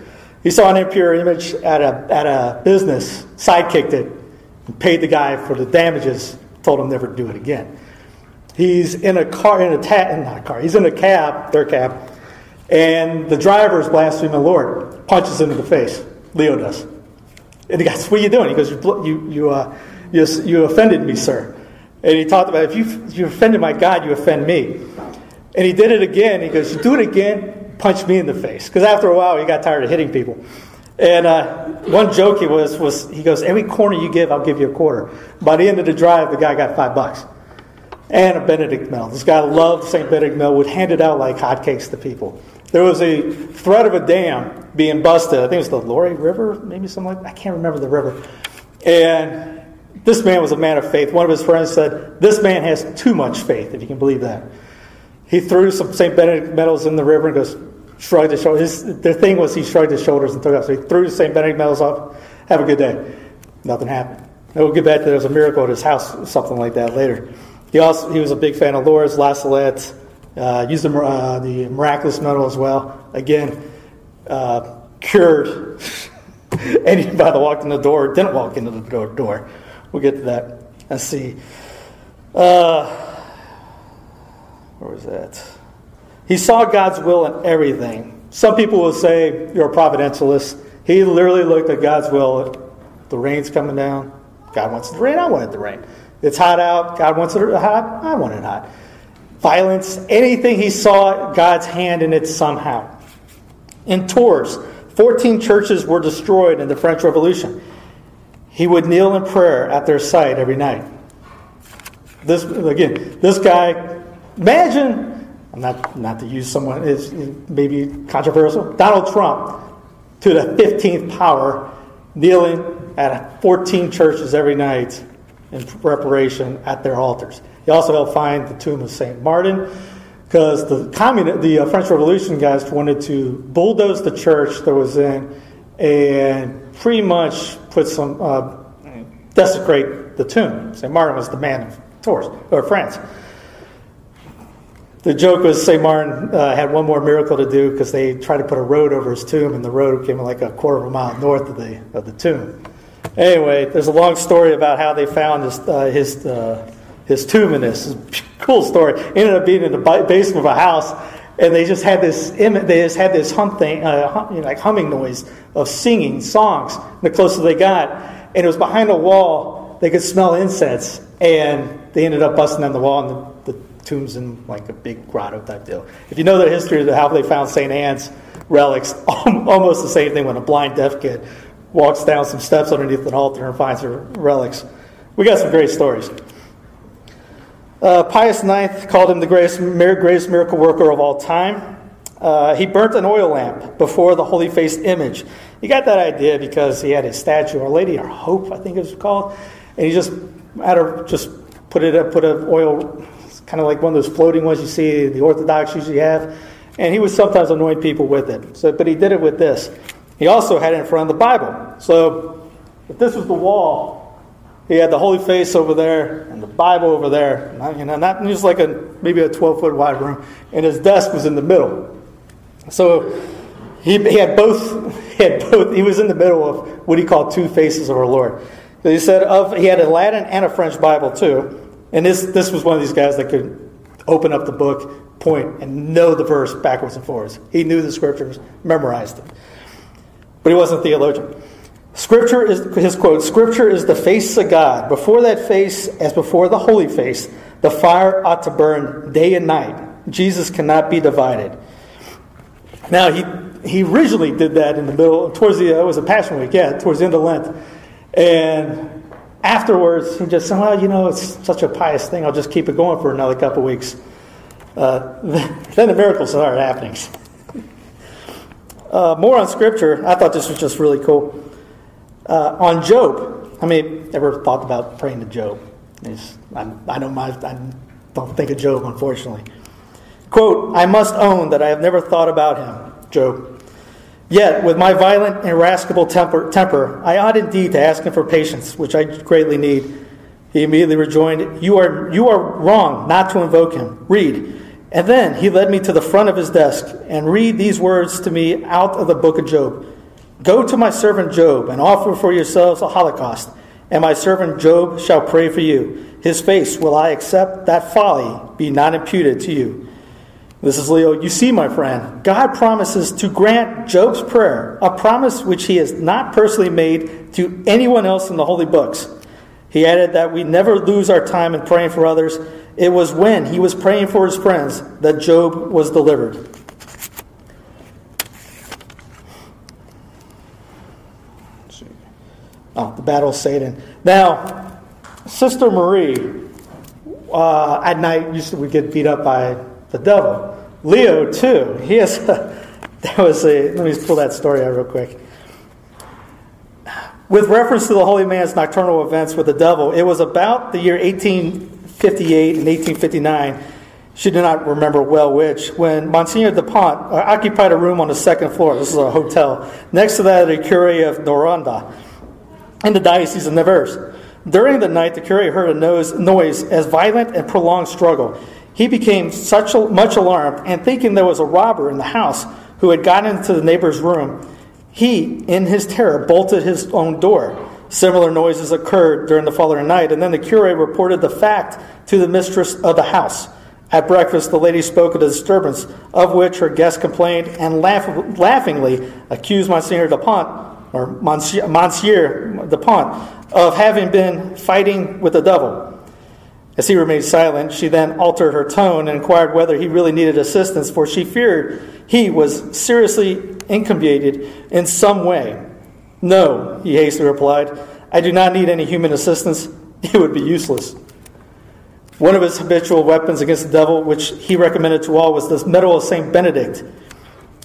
Speaker 1: He saw an impure image at a, at a business, sidekicked it, paid the guy for the damages, told him never to do it again. He's in a car, in a ta- not a car, he's in a cab, their cab, and the driver is blaspheming the Lord, punches him in the face. Leo does. And the guy says, What are you doing? He goes, You, you, you, uh, you, you offended me, sir. And he talked about if you, you offended my God, you offend me. And he did it again. He goes, You do it again, punch me in the face. Because after a while, he got tired of hitting people. And uh, one joke he was was he goes, Every corner you give, I'll give you a quarter. By the end of the drive, the guy got five bucks. And a Benedict medal. This guy loved St. Benedict medal, would hand it out like hotcakes to people. There was a threat of a dam being busted. I think it was the Loire River, maybe something like that. I can't remember the river. And this man was a man of faith. One of his friends said, This man has too much faith, if you can believe that. He threw some St. Benedict medals in the river and goes, shrugged his shoulders. The thing was, he shrugged his shoulders and took off. So he threw the St. Benedict medals off. Have a good day. Nothing happened. And we'll get back to there was a miracle at his house, something like that later. He also he was a big fan of Lourdes, La Salette, uh, used the, uh, the miraculous medal as well. Again, uh, cured anybody that walked in the door, didn't walk into the door. We'll get to that. Let's see. Uh, where was that? He saw God's will in everything. Some people will say you're a providentialist. He literally looked at God's will. The rain's coming down. God wants it to rain. I want it to rain. It's hot out. God wants it hot. I want it hot. Violence, anything he saw God's hand in it somehow. In Tours, 14 churches were destroyed in the French Revolution. He would kneel in prayer at their site every night. This again, this guy. Imagine, I'm not not to use someone is maybe controversial. Donald Trump to the 15th power, kneeling at 14 churches every night in preparation at their altars. He also helped find the tomb of Saint Martin because the communist, the uh, French Revolution guys wanted to bulldoze the church that was in and pretty much put some uh, desecrate the tomb. Saint Martin was the man of Tours or France. The joke was Saint Martin uh, had one more miracle to do because they tried to put a road over his tomb, and the road came like a quarter of a mile north of the of the tomb. Anyway, there's a long story about how they found his uh, his uh, his tomb in this. cool story. ended up being in the basement of a house, and they just had this they just had this hum thing, uh, hum, you know, like humming noise of singing songs. The closer they got, and it was behind a wall, they could smell incense, and they ended up busting down the wall, and the, the tomb's in like a big grotto type deal. If you know the history of how they found St. Anne's relics, almost the same thing when a blind deaf kid walks down some steps underneath an altar and finds her relics. We got some great stories. Uh, Pius IX called him the greatest, greatest miracle worker of all time. Uh, he burnt an oil lamp before the holy face image. He got that idea because he had his statue, Our Lady, or Hope, I think it was called, and he just had her just put it up, put an oil, kind of like one of those floating ones you see the Orthodox usually have, and he would sometimes anoint people with it. So, but he did it with this. He also had it in front of the Bible. So, if this was the wall, he had the holy face over there and the Bible over there. Not, you know, not just like a maybe a 12 foot wide room, and his desk was in the middle. So he, he had both. He had both. He was in the middle of what he called two faces of our Lord. He said of he had a Latin and a French Bible too, and this this was one of these guys that could open up the book, point, and know the verse backwards and forwards. He knew the scriptures, memorized them, but he wasn't a theologian. Scripture is his quote. Scripture is the face of God. Before that face, as before the holy face, the fire ought to burn day and night. Jesus cannot be divided. Now he he originally did that in the middle towards the it was a Passion Week, yeah, towards the end of Lent. And afterwards, he just said, well, you know, it's such a pious thing. I'll just keep it going for another couple weeks. Uh, then the miracles started happening. Uh, more on Scripture. I thought this was just really cool. Uh, on Job, I mean, ever thought about praying to Job? I, I, don't, I don't think of Job, unfortunately. Quote, I must own that I have never thought about him, Job. Yet, with my violent irascible temper, temper, I ought indeed to ask him for patience, which I greatly need. He immediately rejoined, You are, you are wrong not to invoke him. Read. And then he led me to the front of his desk and read these words to me out of the book of Job Go to my servant Job and offer for yourselves a holocaust, and my servant Job shall pray for you. His face will I accept that folly be not imputed to you. This is Leo. You see, my friend, God promises to grant Job's prayer, a promise which he has not personally made to anyone else in the holy books. He added that we never lose our time in praying for others. It was when he was praying for his friends that Job was delivered. Oh, the battle of Satan. Now, Sister Marie, uh, at night used to we get beat up by the devil. Leo, too, he has. that was a. Let me just pull that story out real quick. With reference to the holy man's nocturnal events with the devil, it was about the year 1858 and 1859. She did not remember well which, when Monsignor Dupont uh, occupied a room on the second floor. This is a hotel. Next to that, the Curé of Noranda in the Diocese of Nevers. During the night, the Curé heard a noise as violent and prolonged struggle. He became such a, much alarmed, and thinking there was a robber in the house who had gotten into the neighbor's room, he, in his terror, bolted his own door. Similar noises occurred during the following night, and then the curate reported the fact to the mistress of the house. At breakfast, the lady spoke of the disturbance, of which her guest complained, and laugh- laughingly accused Monsignor Dupont, or Monsieur, Monsieur Dupont, of having been fighting with the devil. As he remained silent, she then altered her tone and inquired whether he really needed assistance, for she feared he was seriously incubated in some way. No, he hastily replied, I do not need any human assistance. It would be useless. One of his habitual weapons against the devil, which he recommended to all, was the medal of St. Benedict.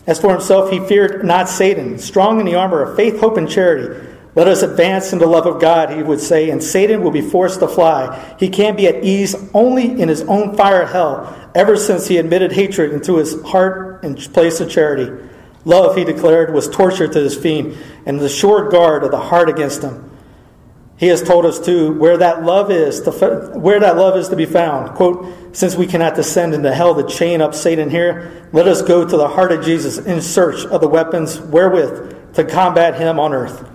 Speaker 1: As for himself, he feared not Satan, strong in the armor of faith, hope, and charity. Let us advance in the love of God, he would say, and Satan will be forced to fly. He can be at ease only in his own fire hell, ever since he admitted hatred into his heart in place of charity. Love, he declared, was torture to his fiend, and the sure guard of the heart against him. He has told us too where that love is to, where that love is to be found. Quote, since we cannot descend into hell to chain up Satan here, let us go to the heart of Jesus in search of the weapons wherewith to combat him on earth.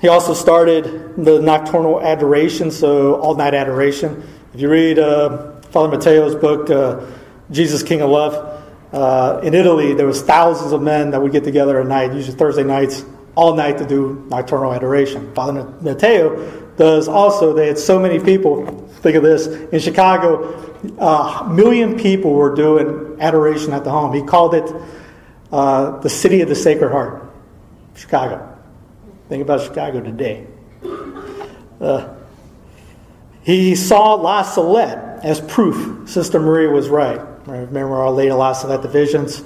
Speaker 1: He also started the nocturnal adoration, so all night adoration. If you read uh, Father Matteo's book, uh, Jesus King of Love, uh, in Italy there was thousands of men that would get together at night, usually Thursday nights, all night to do nocturnal adoration. Father Matteo does also. They had so many people. Think of this in Chicago, a million people were doing adoration at the home. He called it uh, the city of the Sacred Heart, Chicago. Think about Chicago today. Uh, he saw La Salette as proof Sister Marie was right. Remember Our Lady of La Salette, the visions,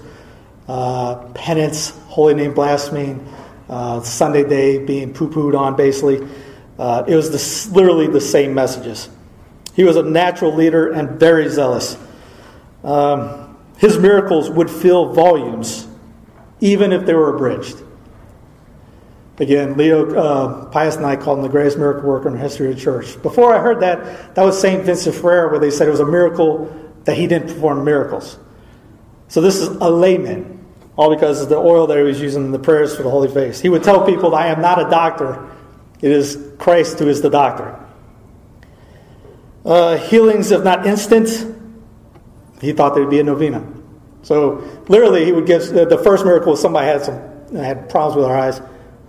Speaker 1: uh, penance, holy name blaspheming, uh, Sunday day being poo pooed on, basically. Uh, it was the, literally the same messages. He was a natural leader and very zealous. Um, his miracles would fill volumes, even if they were abridged. Again, Leo uh, Pius IX called him the greatest miracle worker in the history of the church. Before I heard that, that was St. Vincent Ferrer, where they said it was a miracle that he didn't perform miracles. So this is a layman all because of the oil that he was using in the prayers for the Holy Face. He would tell people, I am not a doctor, it is Christ who is the doctor. Uh, healings, if not instant, he thought there would be a novena. So literally, he would give the first miracle. Somebody had some had problems with their eyes.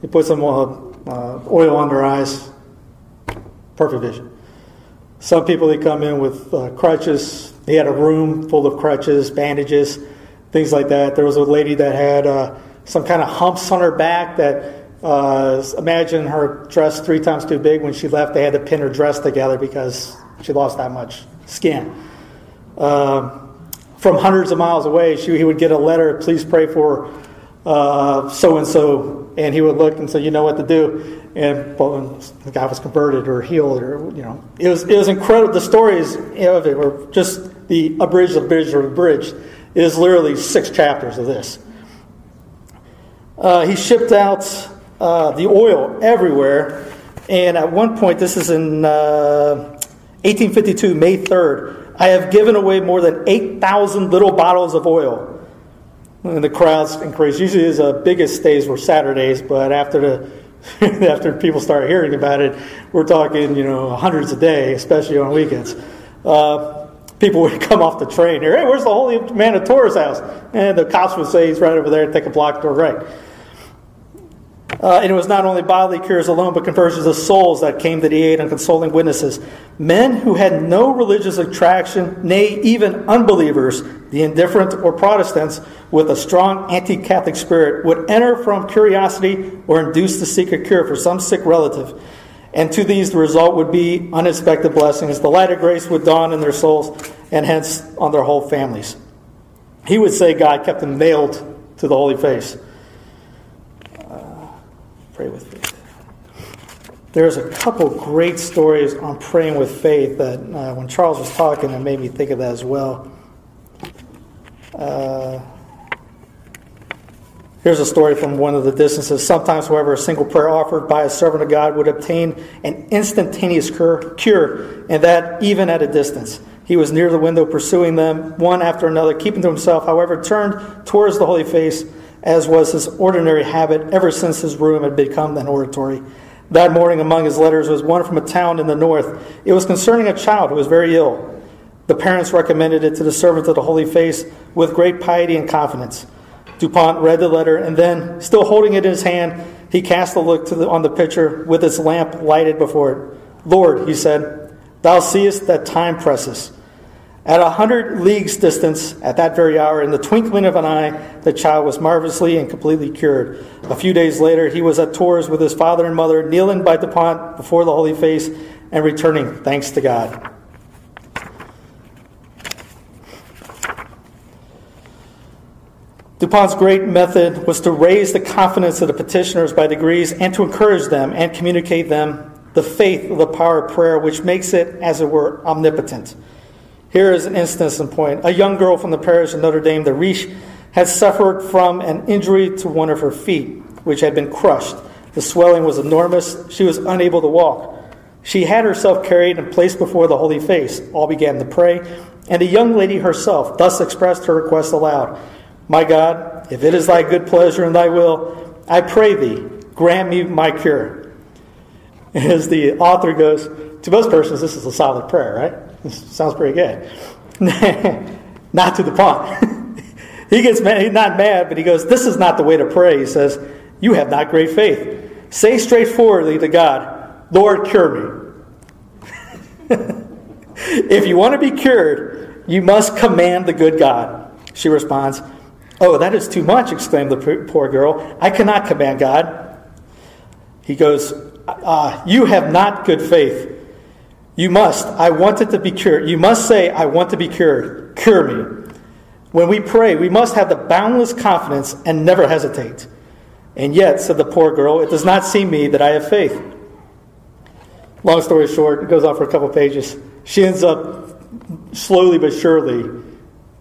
Speaker 1: He put some uh, uh, oil on their eyes. Perfect vision. Some people they come in with uh, crutches. He had a room full of crutches, bandages, things like that. There was a lady that had uh, some kind of humps on her back that. Uh, imagine her dress three times too big. When she left, they had to pin her dress together because she lost that much skin. Um, from hundreds of miles away, she, he would get a letter, please pray for so and so, and he would look and say, you know what to do. And well, the guy was converted or healed, or you know, it was it was incredible. The stories of it were just the abridged, abridged, abridged. is literally six chapters of this. Uh, he shipped out uh, the oil everywhere, and at one point, this is in uh, 1852, May 3rd. I have given away more than 8,000 little bottles of oil and the crowds increased. Usually, the biggest days were Saturdays, but after the after people start hearing about it, we're talking you know hundreds a day, especially on weekends. Uh, people would come off the train here. Hey, where's the holy man of Tours house? And the cops would say he's right over there. Take a block to the right. Uh, and it was not only bodily cures alone, but conversions of souls that came to the aid and consoling witnesses. Men who had no religious attraction, nay, even unbelievers, the indifferent or Protestants, with a strong anti Catholic spirit, would enter from curiosity or induce to seek a cure for some sick relative. And to these, the result would be unexpected blessings. The light of grace would dawn in their souls and hence on their whole families. He would say God kept them nailed to the holy face. Pray with faith. There's a couple great stories on praying with faith that uh, when Charles was talking, it made me think of that as well. Uh, here's a story from one of the distances. Sometimes, however, a single prayer offered by a servant of God would obtain an instantaneous cure, and that even at a distance. He was near the window pursuing them, one after another, keeping to himself, however, turned towards the holy face as was his ordinary habit ever since his room had become an oratory. That morning, among his letters was one from a town in the north. It was concerning a child who was very ill. The parents recommended it to the servant of the Holy Face with great piety and confidence. Dupont read the letter, and then, still holding it in his hand, he cast a look the, on the picture with its lamp lighted before it. Lord, he said, thou seest that time presses. At a hundred leagues distance, at that very hour, in the twinkling of an eye, the child was marvelously and completely cured. A few days later, he was at Tours with his father and mother, kneeling by Dupont before the Holy Face and returning thanks to God. Dupont's great method was to raise the confidence of the petitioners by degrees and to encourage them and communicate them the faith of the power of prayer, which makes it, as it were, omnipotent. Here is an instance in point. A young girl from the parish of Notre Dame de Riche had suffered from an injury to one of her feet, which had been crushed. The swelling was enormous. She was unable to walk. She had herself carried and placed before the holy face. All began to pray, and the young lady herself thus expressed her request aloud My God, if it is thy good pleasure and thy will, I pray thee, grant me my cure. As the author goes, to most persons, this is a solid prayer, right? This Sounds pretty good. not to the Dupont. he gets mad, he's not mad, but he goes, This is not the way to pray. He says, You have not great faith. Say straightforwardly to God, Lord, cure me. if you want to be cured, you must command the good God. She responds, Oh, that is too much, exclaimed the poor girl. I cannot command God. He goes, uh, You have not good faith. You must. I wanted to be cured. You must say, I want to be cured. Cure me. When we pray, we must have the boundless confidence and never hesitate. And yet, said the poor girl, it does not seem me that I have faith. Long story short, it goes on for a couple pages. She ends up slowly but surely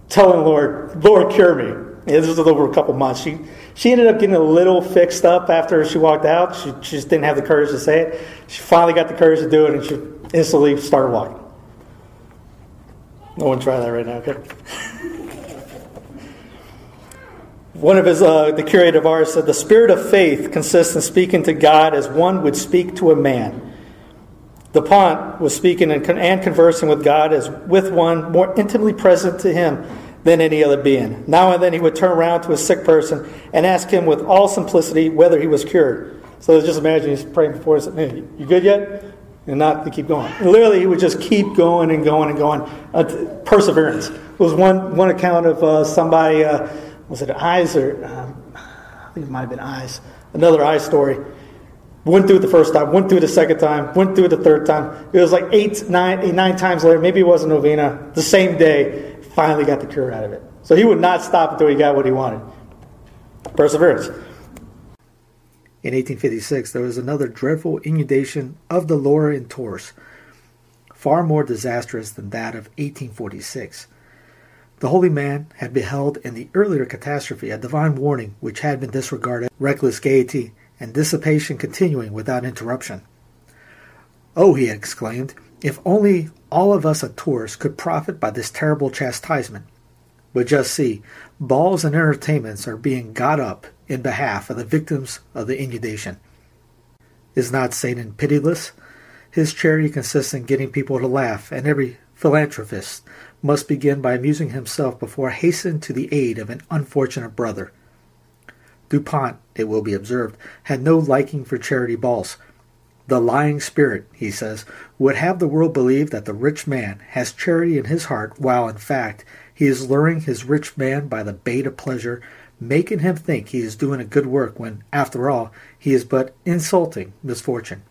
Speaker 1: telling Lord, Lord, cure me. This was over a couple months. She she ended up getting a little fixed up after she walked out. She, she just didn't have the courage to say it. She finally got the courage to do it, and she instantly started walking. No one try that right now, okay? One of his, uh, the Curé of Ars said, the spirit of faith consists in speaking to God as one would speak to a man. Dupont was speaking and, and conversing with God as with one more intimately present to him than any other being. Now and then he would turn around to a sick person and ask him with all simplicity whether he was cured. So just imagine he's praying before us, hey, you good yet? And not to keep going. And literally, he would just keep going and going and going. Uh, perseverance. It was one, one account of uh, somebody, uh, was it eyes or, um, I think it might have been eyes, another eye story. Went through it the first time, went through it the second time, went through it the third time. It was like eight, nine, eight, nine times later. Maybe it was a novena. The same day, finally got the cure out of it. So he would not stop until he got what he wanted. Perseverance.
Speaker 4: In 1856, there was another dreadful inundation of the Loire in Tours, far more disastrous than that of 1846. The holy man had beheld in the earlier catastrophe a divine warning which had been disregarded, reckless gaiety and dissipation continuing without interruption. Oh, he exclaimed, if only all of us at Tours could profit by this terrible chastisement. But just see, balls and entertainments are being got up in behalf of the victims of the inundation. Is not Satan pitiless? His charity consists in getting people to laugh, and every philanthropist must begin by amusing himself before hastening to the aid of an unfortunate brother. Dupont, it will be observed, had no liking for charity balls. The lying spirit, he says, would have the world believe that the rich man has charity in his heart, while in fact he is luring his rich man by the bait of pleasure, making him think he is doing a good work when, after all, he is but insulting misfortune.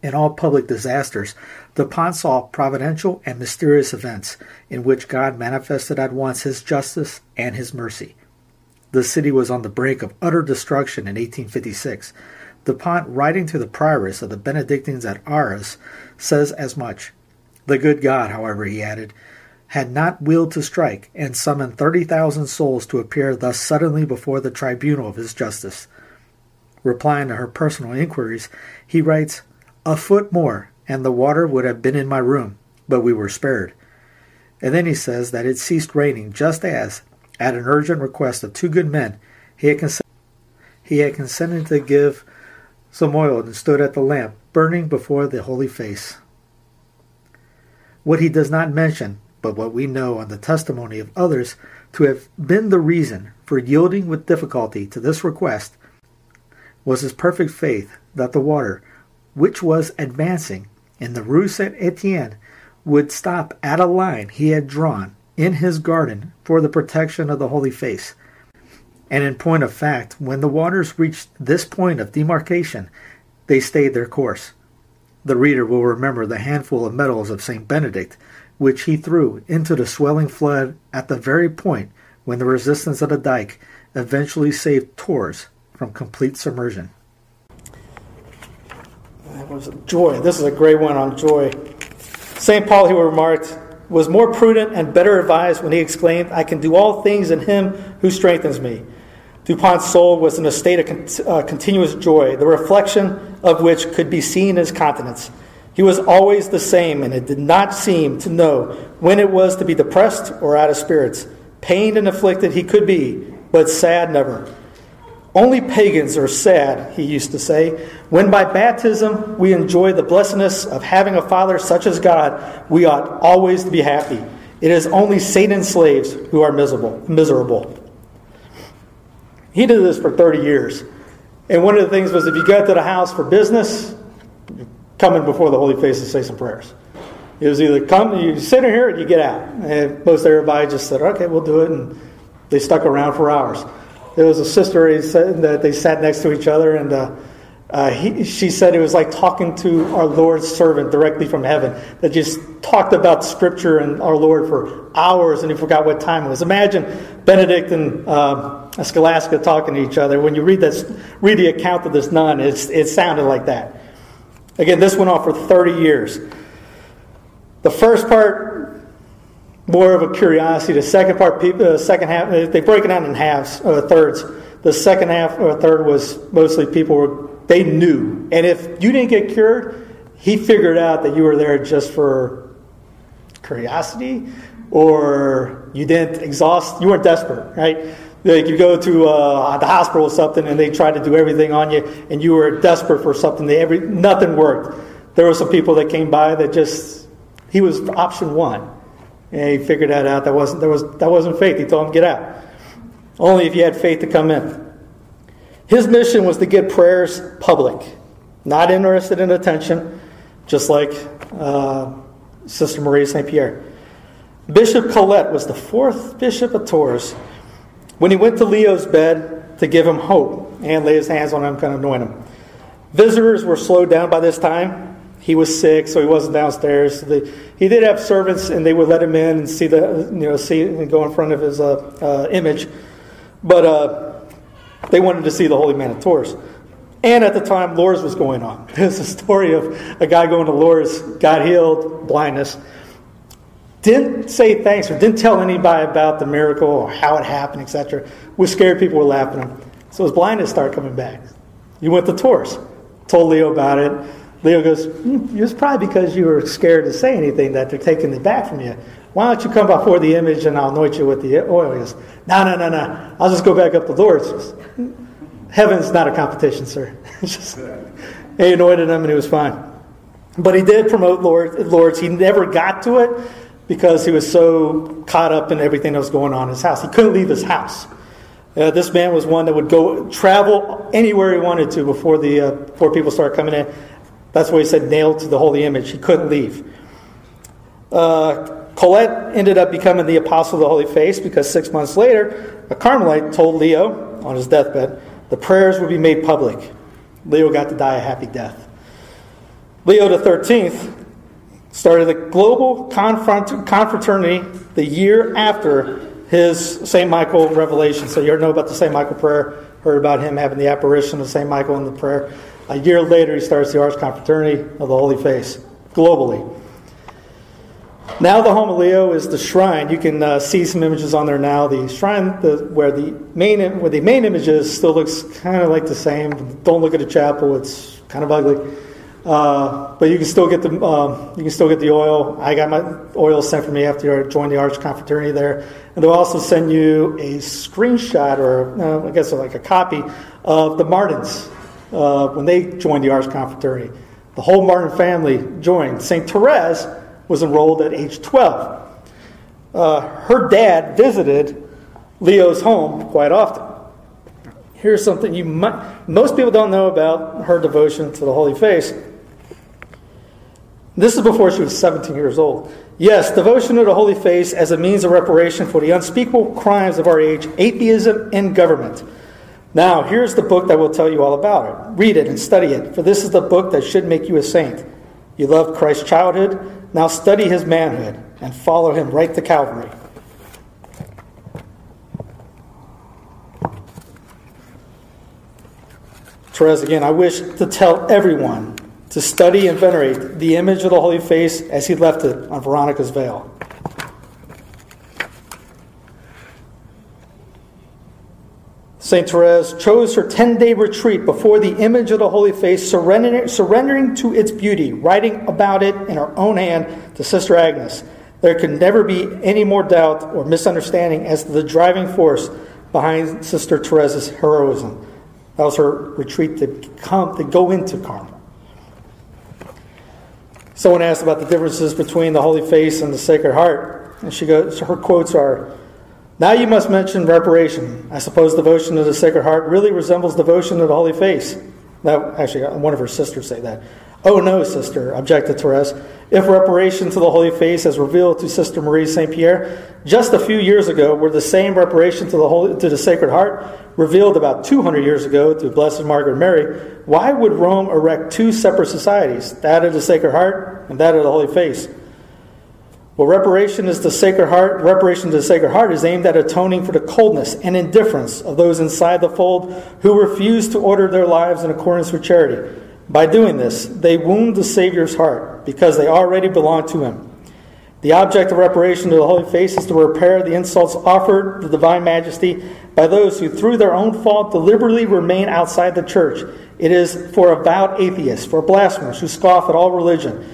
Speaker 4: In all public disasters, Dupont saw providential and mysterious events in which God manifested at once his justice and his mercy. The city was on the brink of utter destruction in 1856. Dupont, writing to the prioress of the Benedictines at Arras, says as much. The good God, however, he added, had not willed to strike and summon 30,000 souls to appear thus suddenly before the tribunal of his justice. Replying to her personal inquiries, he writes, A foot more, and the water would have been in my room, but we were spared. And then he says that it ceased raining just as, at an urgent request of two good men, he had, cons- he had consented to give some oil and stood at the lamp, burning before the holy face. What he does not mention, but what we know on the testimony of others to have been the reason for yielding with difficulty to this request, was his perfect faith that the water, which was advancing in the Rue Saint Etienne, would stop at a line he had drawn in his garden for the protection of the holy face. And in point of fact, when the waters reached this point of demarcation, they stayed their course. The reader will remember the handful of medals of St. Benedict, which he threw into the swelling flood at the very point when the resistance of the dike eventually saved Tours from complete submersion.
Speaker 1: That was joy. This is a great one on joy. St. Paul, he remarked, was more prudent and better advised when he exclaimed, I can do all things in him who strengthens me. Dupont's soul was in a state of uh, continuous joy, the reflection of which could be seen in his countenance. He was always the same, and it did not seem to know when it was to be depressed or out of spirits. Pained and afflicted he could be, but sad never. Only pagans are sad, he used to say, when by baptism we enjoy the blessedness of having a Father such as God, we ought always to be happy. It is only Satan's slaves who are miserable. miserable. He did this for 30 years. And one of the things was if you got to the house for business, coming before the Holy Face and say some prayers. It was either come, you sit in here, and you get out. And most everybody just said, okay, we'll do it. And they stuck around for hours. There was a sister that they sat next to each other, and uh, uh, he, she said it was like talking to our Lord's servant directly from heaven that just talked about Scripture and our Lord for hours, and he forgot what time it was. Imagine Benedict and uh, Scholastica talking to each other. When you read this, read the account of this nun, it's, it sounded like that. Again, this went on for 30 years. The first part, more of a curiosity. The second part, the uh, second half, they break it down in halves, uh, thirds. The second half or third was mostly people were, they knew. And if you didn't get cured, he figured out that you were there just for curiosity or you didn't exhaust, you weren't desperate, right? Like you go to uh, the hospital or something, and they try to do everything on you, and you were desperate for something. They every nothing worked. There were some people that came by that just he was option one, and he figured that out. That wasn't there was that wasn't faith. He told him get out. Only if you had faith to come in. His mission was to get prayers public, not interested in attention, just like uh, Sister Marie St. Pierre. Bishop Colette was the fourth bishop of Tours. When he went to Leo's bed to give him hope and lay his hands on him, kind of anoint him. Visitors were slowed down by this time. He was sick, so he wasn't downstairs. he did have servants, and they would let him in and see the, you know, see and go in front of his uh, uh, image. But uh, they wanted to see the Holy Man of Tours. And at the time, Lourdes was going on. There's a story of a guy going to Lourdes, got healed, blindness, didn't say thanks or didn't tell anybody about the miracle or how it happened, etc. Was scared people were laughing at him. So his blindness started coming back. You went to Tours, told Leo about it. Leo goes, mm, It's probably because you were scared to say anything that they're taking it back from you. Why don't you come before the image and I'll anoint you with the oil? He goes, No, no, no, no. I'll just go back up to Lourdes. Heaven's not a competition, sir. just, he anointed him and he was fine. But he did promote Lord, Lourdes. He never got to it because he was so caught up in everything that was going on in his house. He couldn't leave his house. Uh, this man was one that would go travel anywhere he wanted to before the uh, before people started coming in. That's why he said nailed to the holy image. He couldn't leave. Uh, Colette ended up becoming the apostle of the Holy Face because six months later, a Carmelite told Leo on his deathbed the prayers would be made public. Leo got to die a happy death. Leo the 13th started the global confraternity the year after his St. Michael revelation. So you heard know about the St. Michael prayer, heard about him having the apparition of St. Michael in the prayer. A year later, he starts the Arch Confraternity of the Holy Face globally. Now the home of Leo is the shrine. You can uh, see some images on there now. The shrine, the, where the main where the main image is, still looks kind of like the same. Don't look at the chapel; it's kind of ugly. Uh, but you can still get the um, you can still get the oil. I got my oil sent for me after I joined the Arch Confraternity there, and they'll also send you a screenshot or uh, I guess like a copy of the Martins uh, when they joined the Arch Confraternity. The whole Martin family joined. Saint Therese was enrolled at age 12. Uh, her dad visited Leo's home quite often. Here's something you might, most people don't know about her devotion to the Holy Face. This is before she was 17 years old. Yes, devotion to the Holy Face as a means of reparation for the unspeakable crimes of our age, atheism, and government. Now, here's the book that will tell you all about it. Read it and study it, for this is the book that should make you a saint. You loved Christ's childhood, now study his manhood and follow him right to Calvary. Therese, again, I wish to tell everyone to study and venerate the image of the Holy Face as he left it on Veronica's veil. St. Therese chose her 10 day retreat before the image of the Holy Face, surrendering, to its beauty, writing about it in her own hand to Sister Agnes. There could never be any more doubt or misunderstanding as to the driving force behind Sister Therese's heroism. That was her retreat to come to go into Carmel. Someone asked about the differences between the Holy Face and the Sacred Heart, and she goes. Her quotes are now you must mention reparation. I suppose devotion to the Sacred Heart really resembles devotion to the Holy Face. Now, actually, one of her sisters say that. Oh no, sister, objected Therese. If reparation to the Holy Face as revealed to Sister Marie Saint Pierre just a few years ago were the same reparation to the Holy, to the Sacred Heart revealed about 200 years ago to Blessed Margaret Mary, why would Rome erect two separate societies, that of the Sacred Heart and that of the Holy Face? Well, reparation is the Sacred Heart. Reparation to the Sacred Heart is aimed at atoning for the coldness and indifference of those inside the fold who refuse to order their lives in accordance with charity. By doing this, they wound the Savior's heart because they already belong to Him. The object of reparation to the Holy Face is to repair the insults offered the Divine Majesty by those who, through their own fault, deliberately remain outside the church. It is for avowed atheists, for blasphemers who scoff at all religion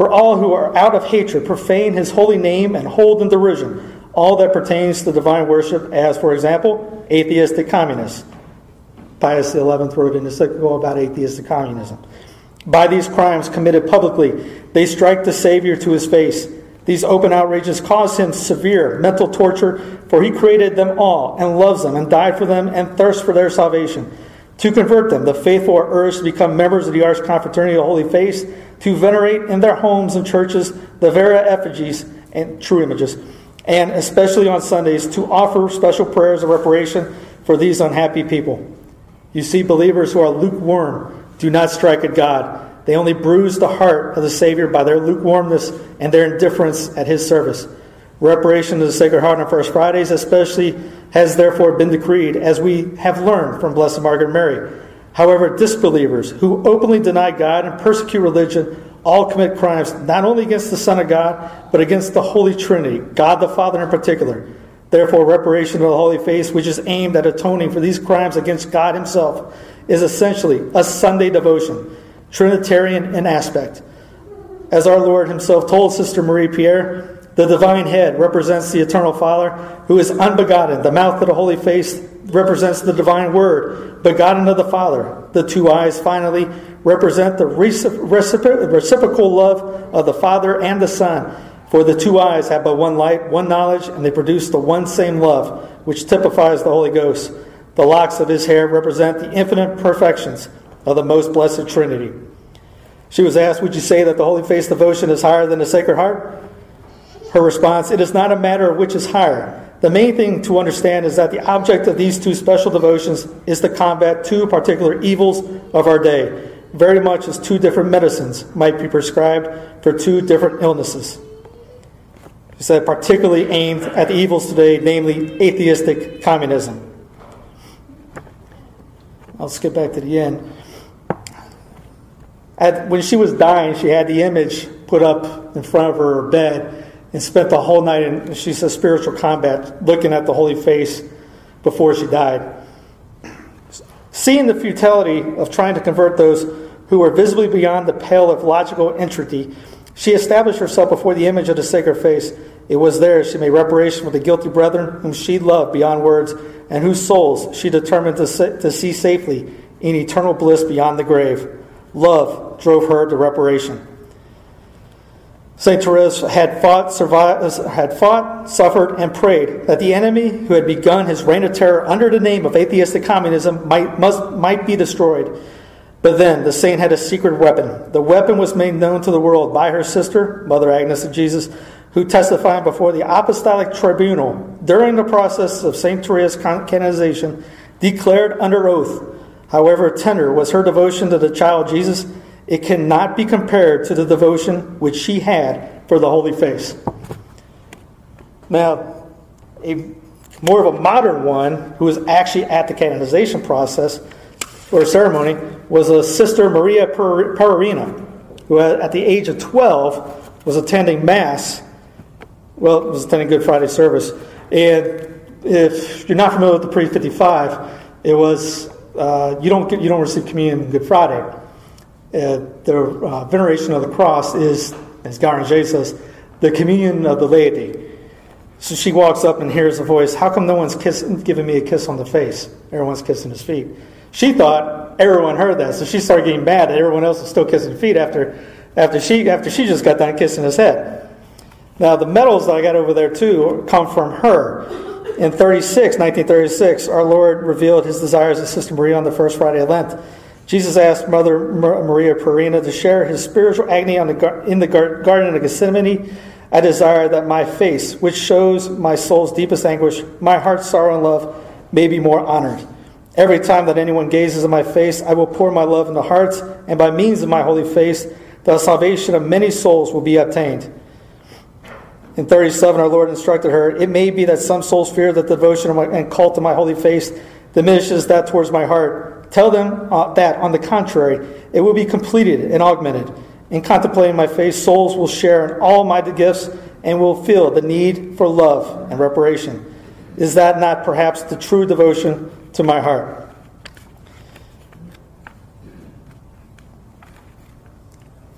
Speaker 1: for all who are out of hatred profane his holy name and hold in derision all that pertains to divine worship, as, for example, atheistic communists. Pius XI wrote an encyclical about atheistic communism. By these crimes committed publicly, they strike the Savior to his face. These open outrages cause him severe mental torture, for he created them all and loves them and died for them and thirsts for their salvation. To convert them, the faithful are urged to become members of the Arch Confraternity of the Holy Face, to venerate in their homes and churches the vera effigies and true images, and especially on Sundays to offer special prayers of reparation for these unhappy people. You see, believers who are lukewarm do not strike at God. They only bruise the heart of the Savior by their lukewarmness and their indifference at His service. Reparation to the Sacred Heart on First Fridays, especially, has therefore been decreed, as we have learned from Blessed Margaret Mary. However, disbelievers who openly deny God and persecute religion all commit crimes not only against the Son of God, but against the Holy Trinity, God the Father in particular. Therefore, reparation of the Holy Face, which is aimed at atoning for these crimes against God Himself, is essentially a Sunday devotion, Trinitarian in aspect. As our Lord Himself told Sister Marie Pierre, the divine head represents the eternal Father, who is unbegotten. The mouth of the Holy Face represents the divine Word, begotten of the Father. The two eyes, finally, represent the reciprocal love of the Father and the Son. For the two eyes have but one light, one knowledge, and they produce the one same love, which typifies the Holy Ghost. The locks of his hair represent the infinite perfections of the most blessed Trinity. She was asked, Would you say that the Holy Face devotion is higher than the Sacred Heart? Her response, It is not a matter of which is higher. The main thing to understand is that the object of these two special devotions is to combat two particular evils of our day, very much as two different medicines might be prescribed for two different illnesses. He said, particularly aimed at the evils today, namely atheistic communism. I'll skip back to the end. At, when she was dying, she had the image put up in front of her bed and spent the whole night in, she says, spiritual combat, looking at the holy face before she died. Seeing the futility of trying to convert those who were visibly beyond the pale of logical entropy, she established herself before the image of the sacred face. It was there she made reparation for the guilty brethren whom she loved beyond words and whose souls she determined to, to see safely in eternal bliss beyond the grave. Love drove her to reparation. St. Therese had fought, survived, had fought, suffered, and prayed that the enemy who had begun his reign of terror under the name of atheistic communism might, must, might be destroyed. But then the saint had a secret weapon. The weapon was made known to the world by her sister, Mother Agnes of Jesus, who testified before the apostolic tribunal during the process of St. Teresa's canonization, declared under oath, however tender was her devotion to the child Jesus, it cannot be compared to the devotion which she had for the Holy Face. Now, a more of a modern one who was actually at the canonization process or ceremony was a sister Maria Pierina, who at the age of 12 was attending Mass well, it was attending Good Friday service. And if you're not familiar with the pre 55, it was uh, you don't get, you don't receive communion on Good Friday. Uh, the uh, veneration of the cross is, as Guéranger says, the communion of the laity. So she walks up and hears a voice. How come no one's kissing, giving me a kiss on the face? Everyone's kissing his feet. She thought everyone heard that, so she started getting mad that everyone else was still kissing feet after, after she after she just got done kissing his head. Now, the medals that I got over there too come from her. In 36, 1936, our Lord revealed his desires to Sister Maria on the first Friday of Lent. Jesus asked Mother Maria Pierina to share his spiritual agony the, in the Garden of Gethsemane. I desire that my face, which shows my soul's deepest anguish, my heart's sorrow and love, may be more honored. Every time that anyone gazes at my face, I will pour my love into hearts, and by means of my holy face, the salvation of many souls will be obtained. In 37, our Lord instructed her, It may be that some souls fear that the devotion and cult of my holy face diminishes that towards my heart. Tell them uh, that, on the contrary, it will be completed and augmented. In contemplating my face, souls will share in all my gifts and will feel the need for love and reparation. Is that not perhaps the true devotion to my heart?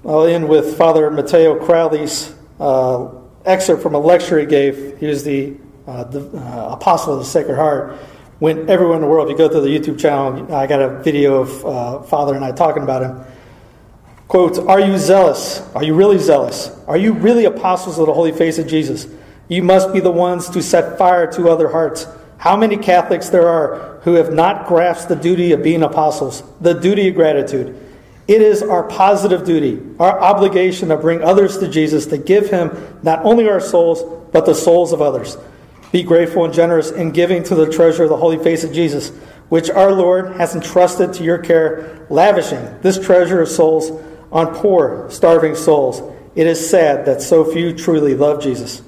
Speaker 1: I'll end with Father Mateo Crawley's uh, excerpt from a lecture he gave. He was the uh, the uh, apostle of the Sacred Heart, went everywhere in the world. If you go to the YouTube channel, I got a video of uh, Father and I talking about him. Quotes, Are you zealous? Are you really zealous? Are you really apostles of the holy face of Jesus? You must be the ones to set fire to other hearts. How many Catholics there are who have not grasped the duty of being apostles, the duty of gratitude. It is our positive duty, our obligation to bring others to Jesus, to give him not only our souls, but the souls of others. Be grateful and generous in giving to the treasure of the holy face of Jesus, which our Lord has entrusted to your care, lavishing this treasure of souls on poor, starving souls. It is sad that so few truly love Jesus.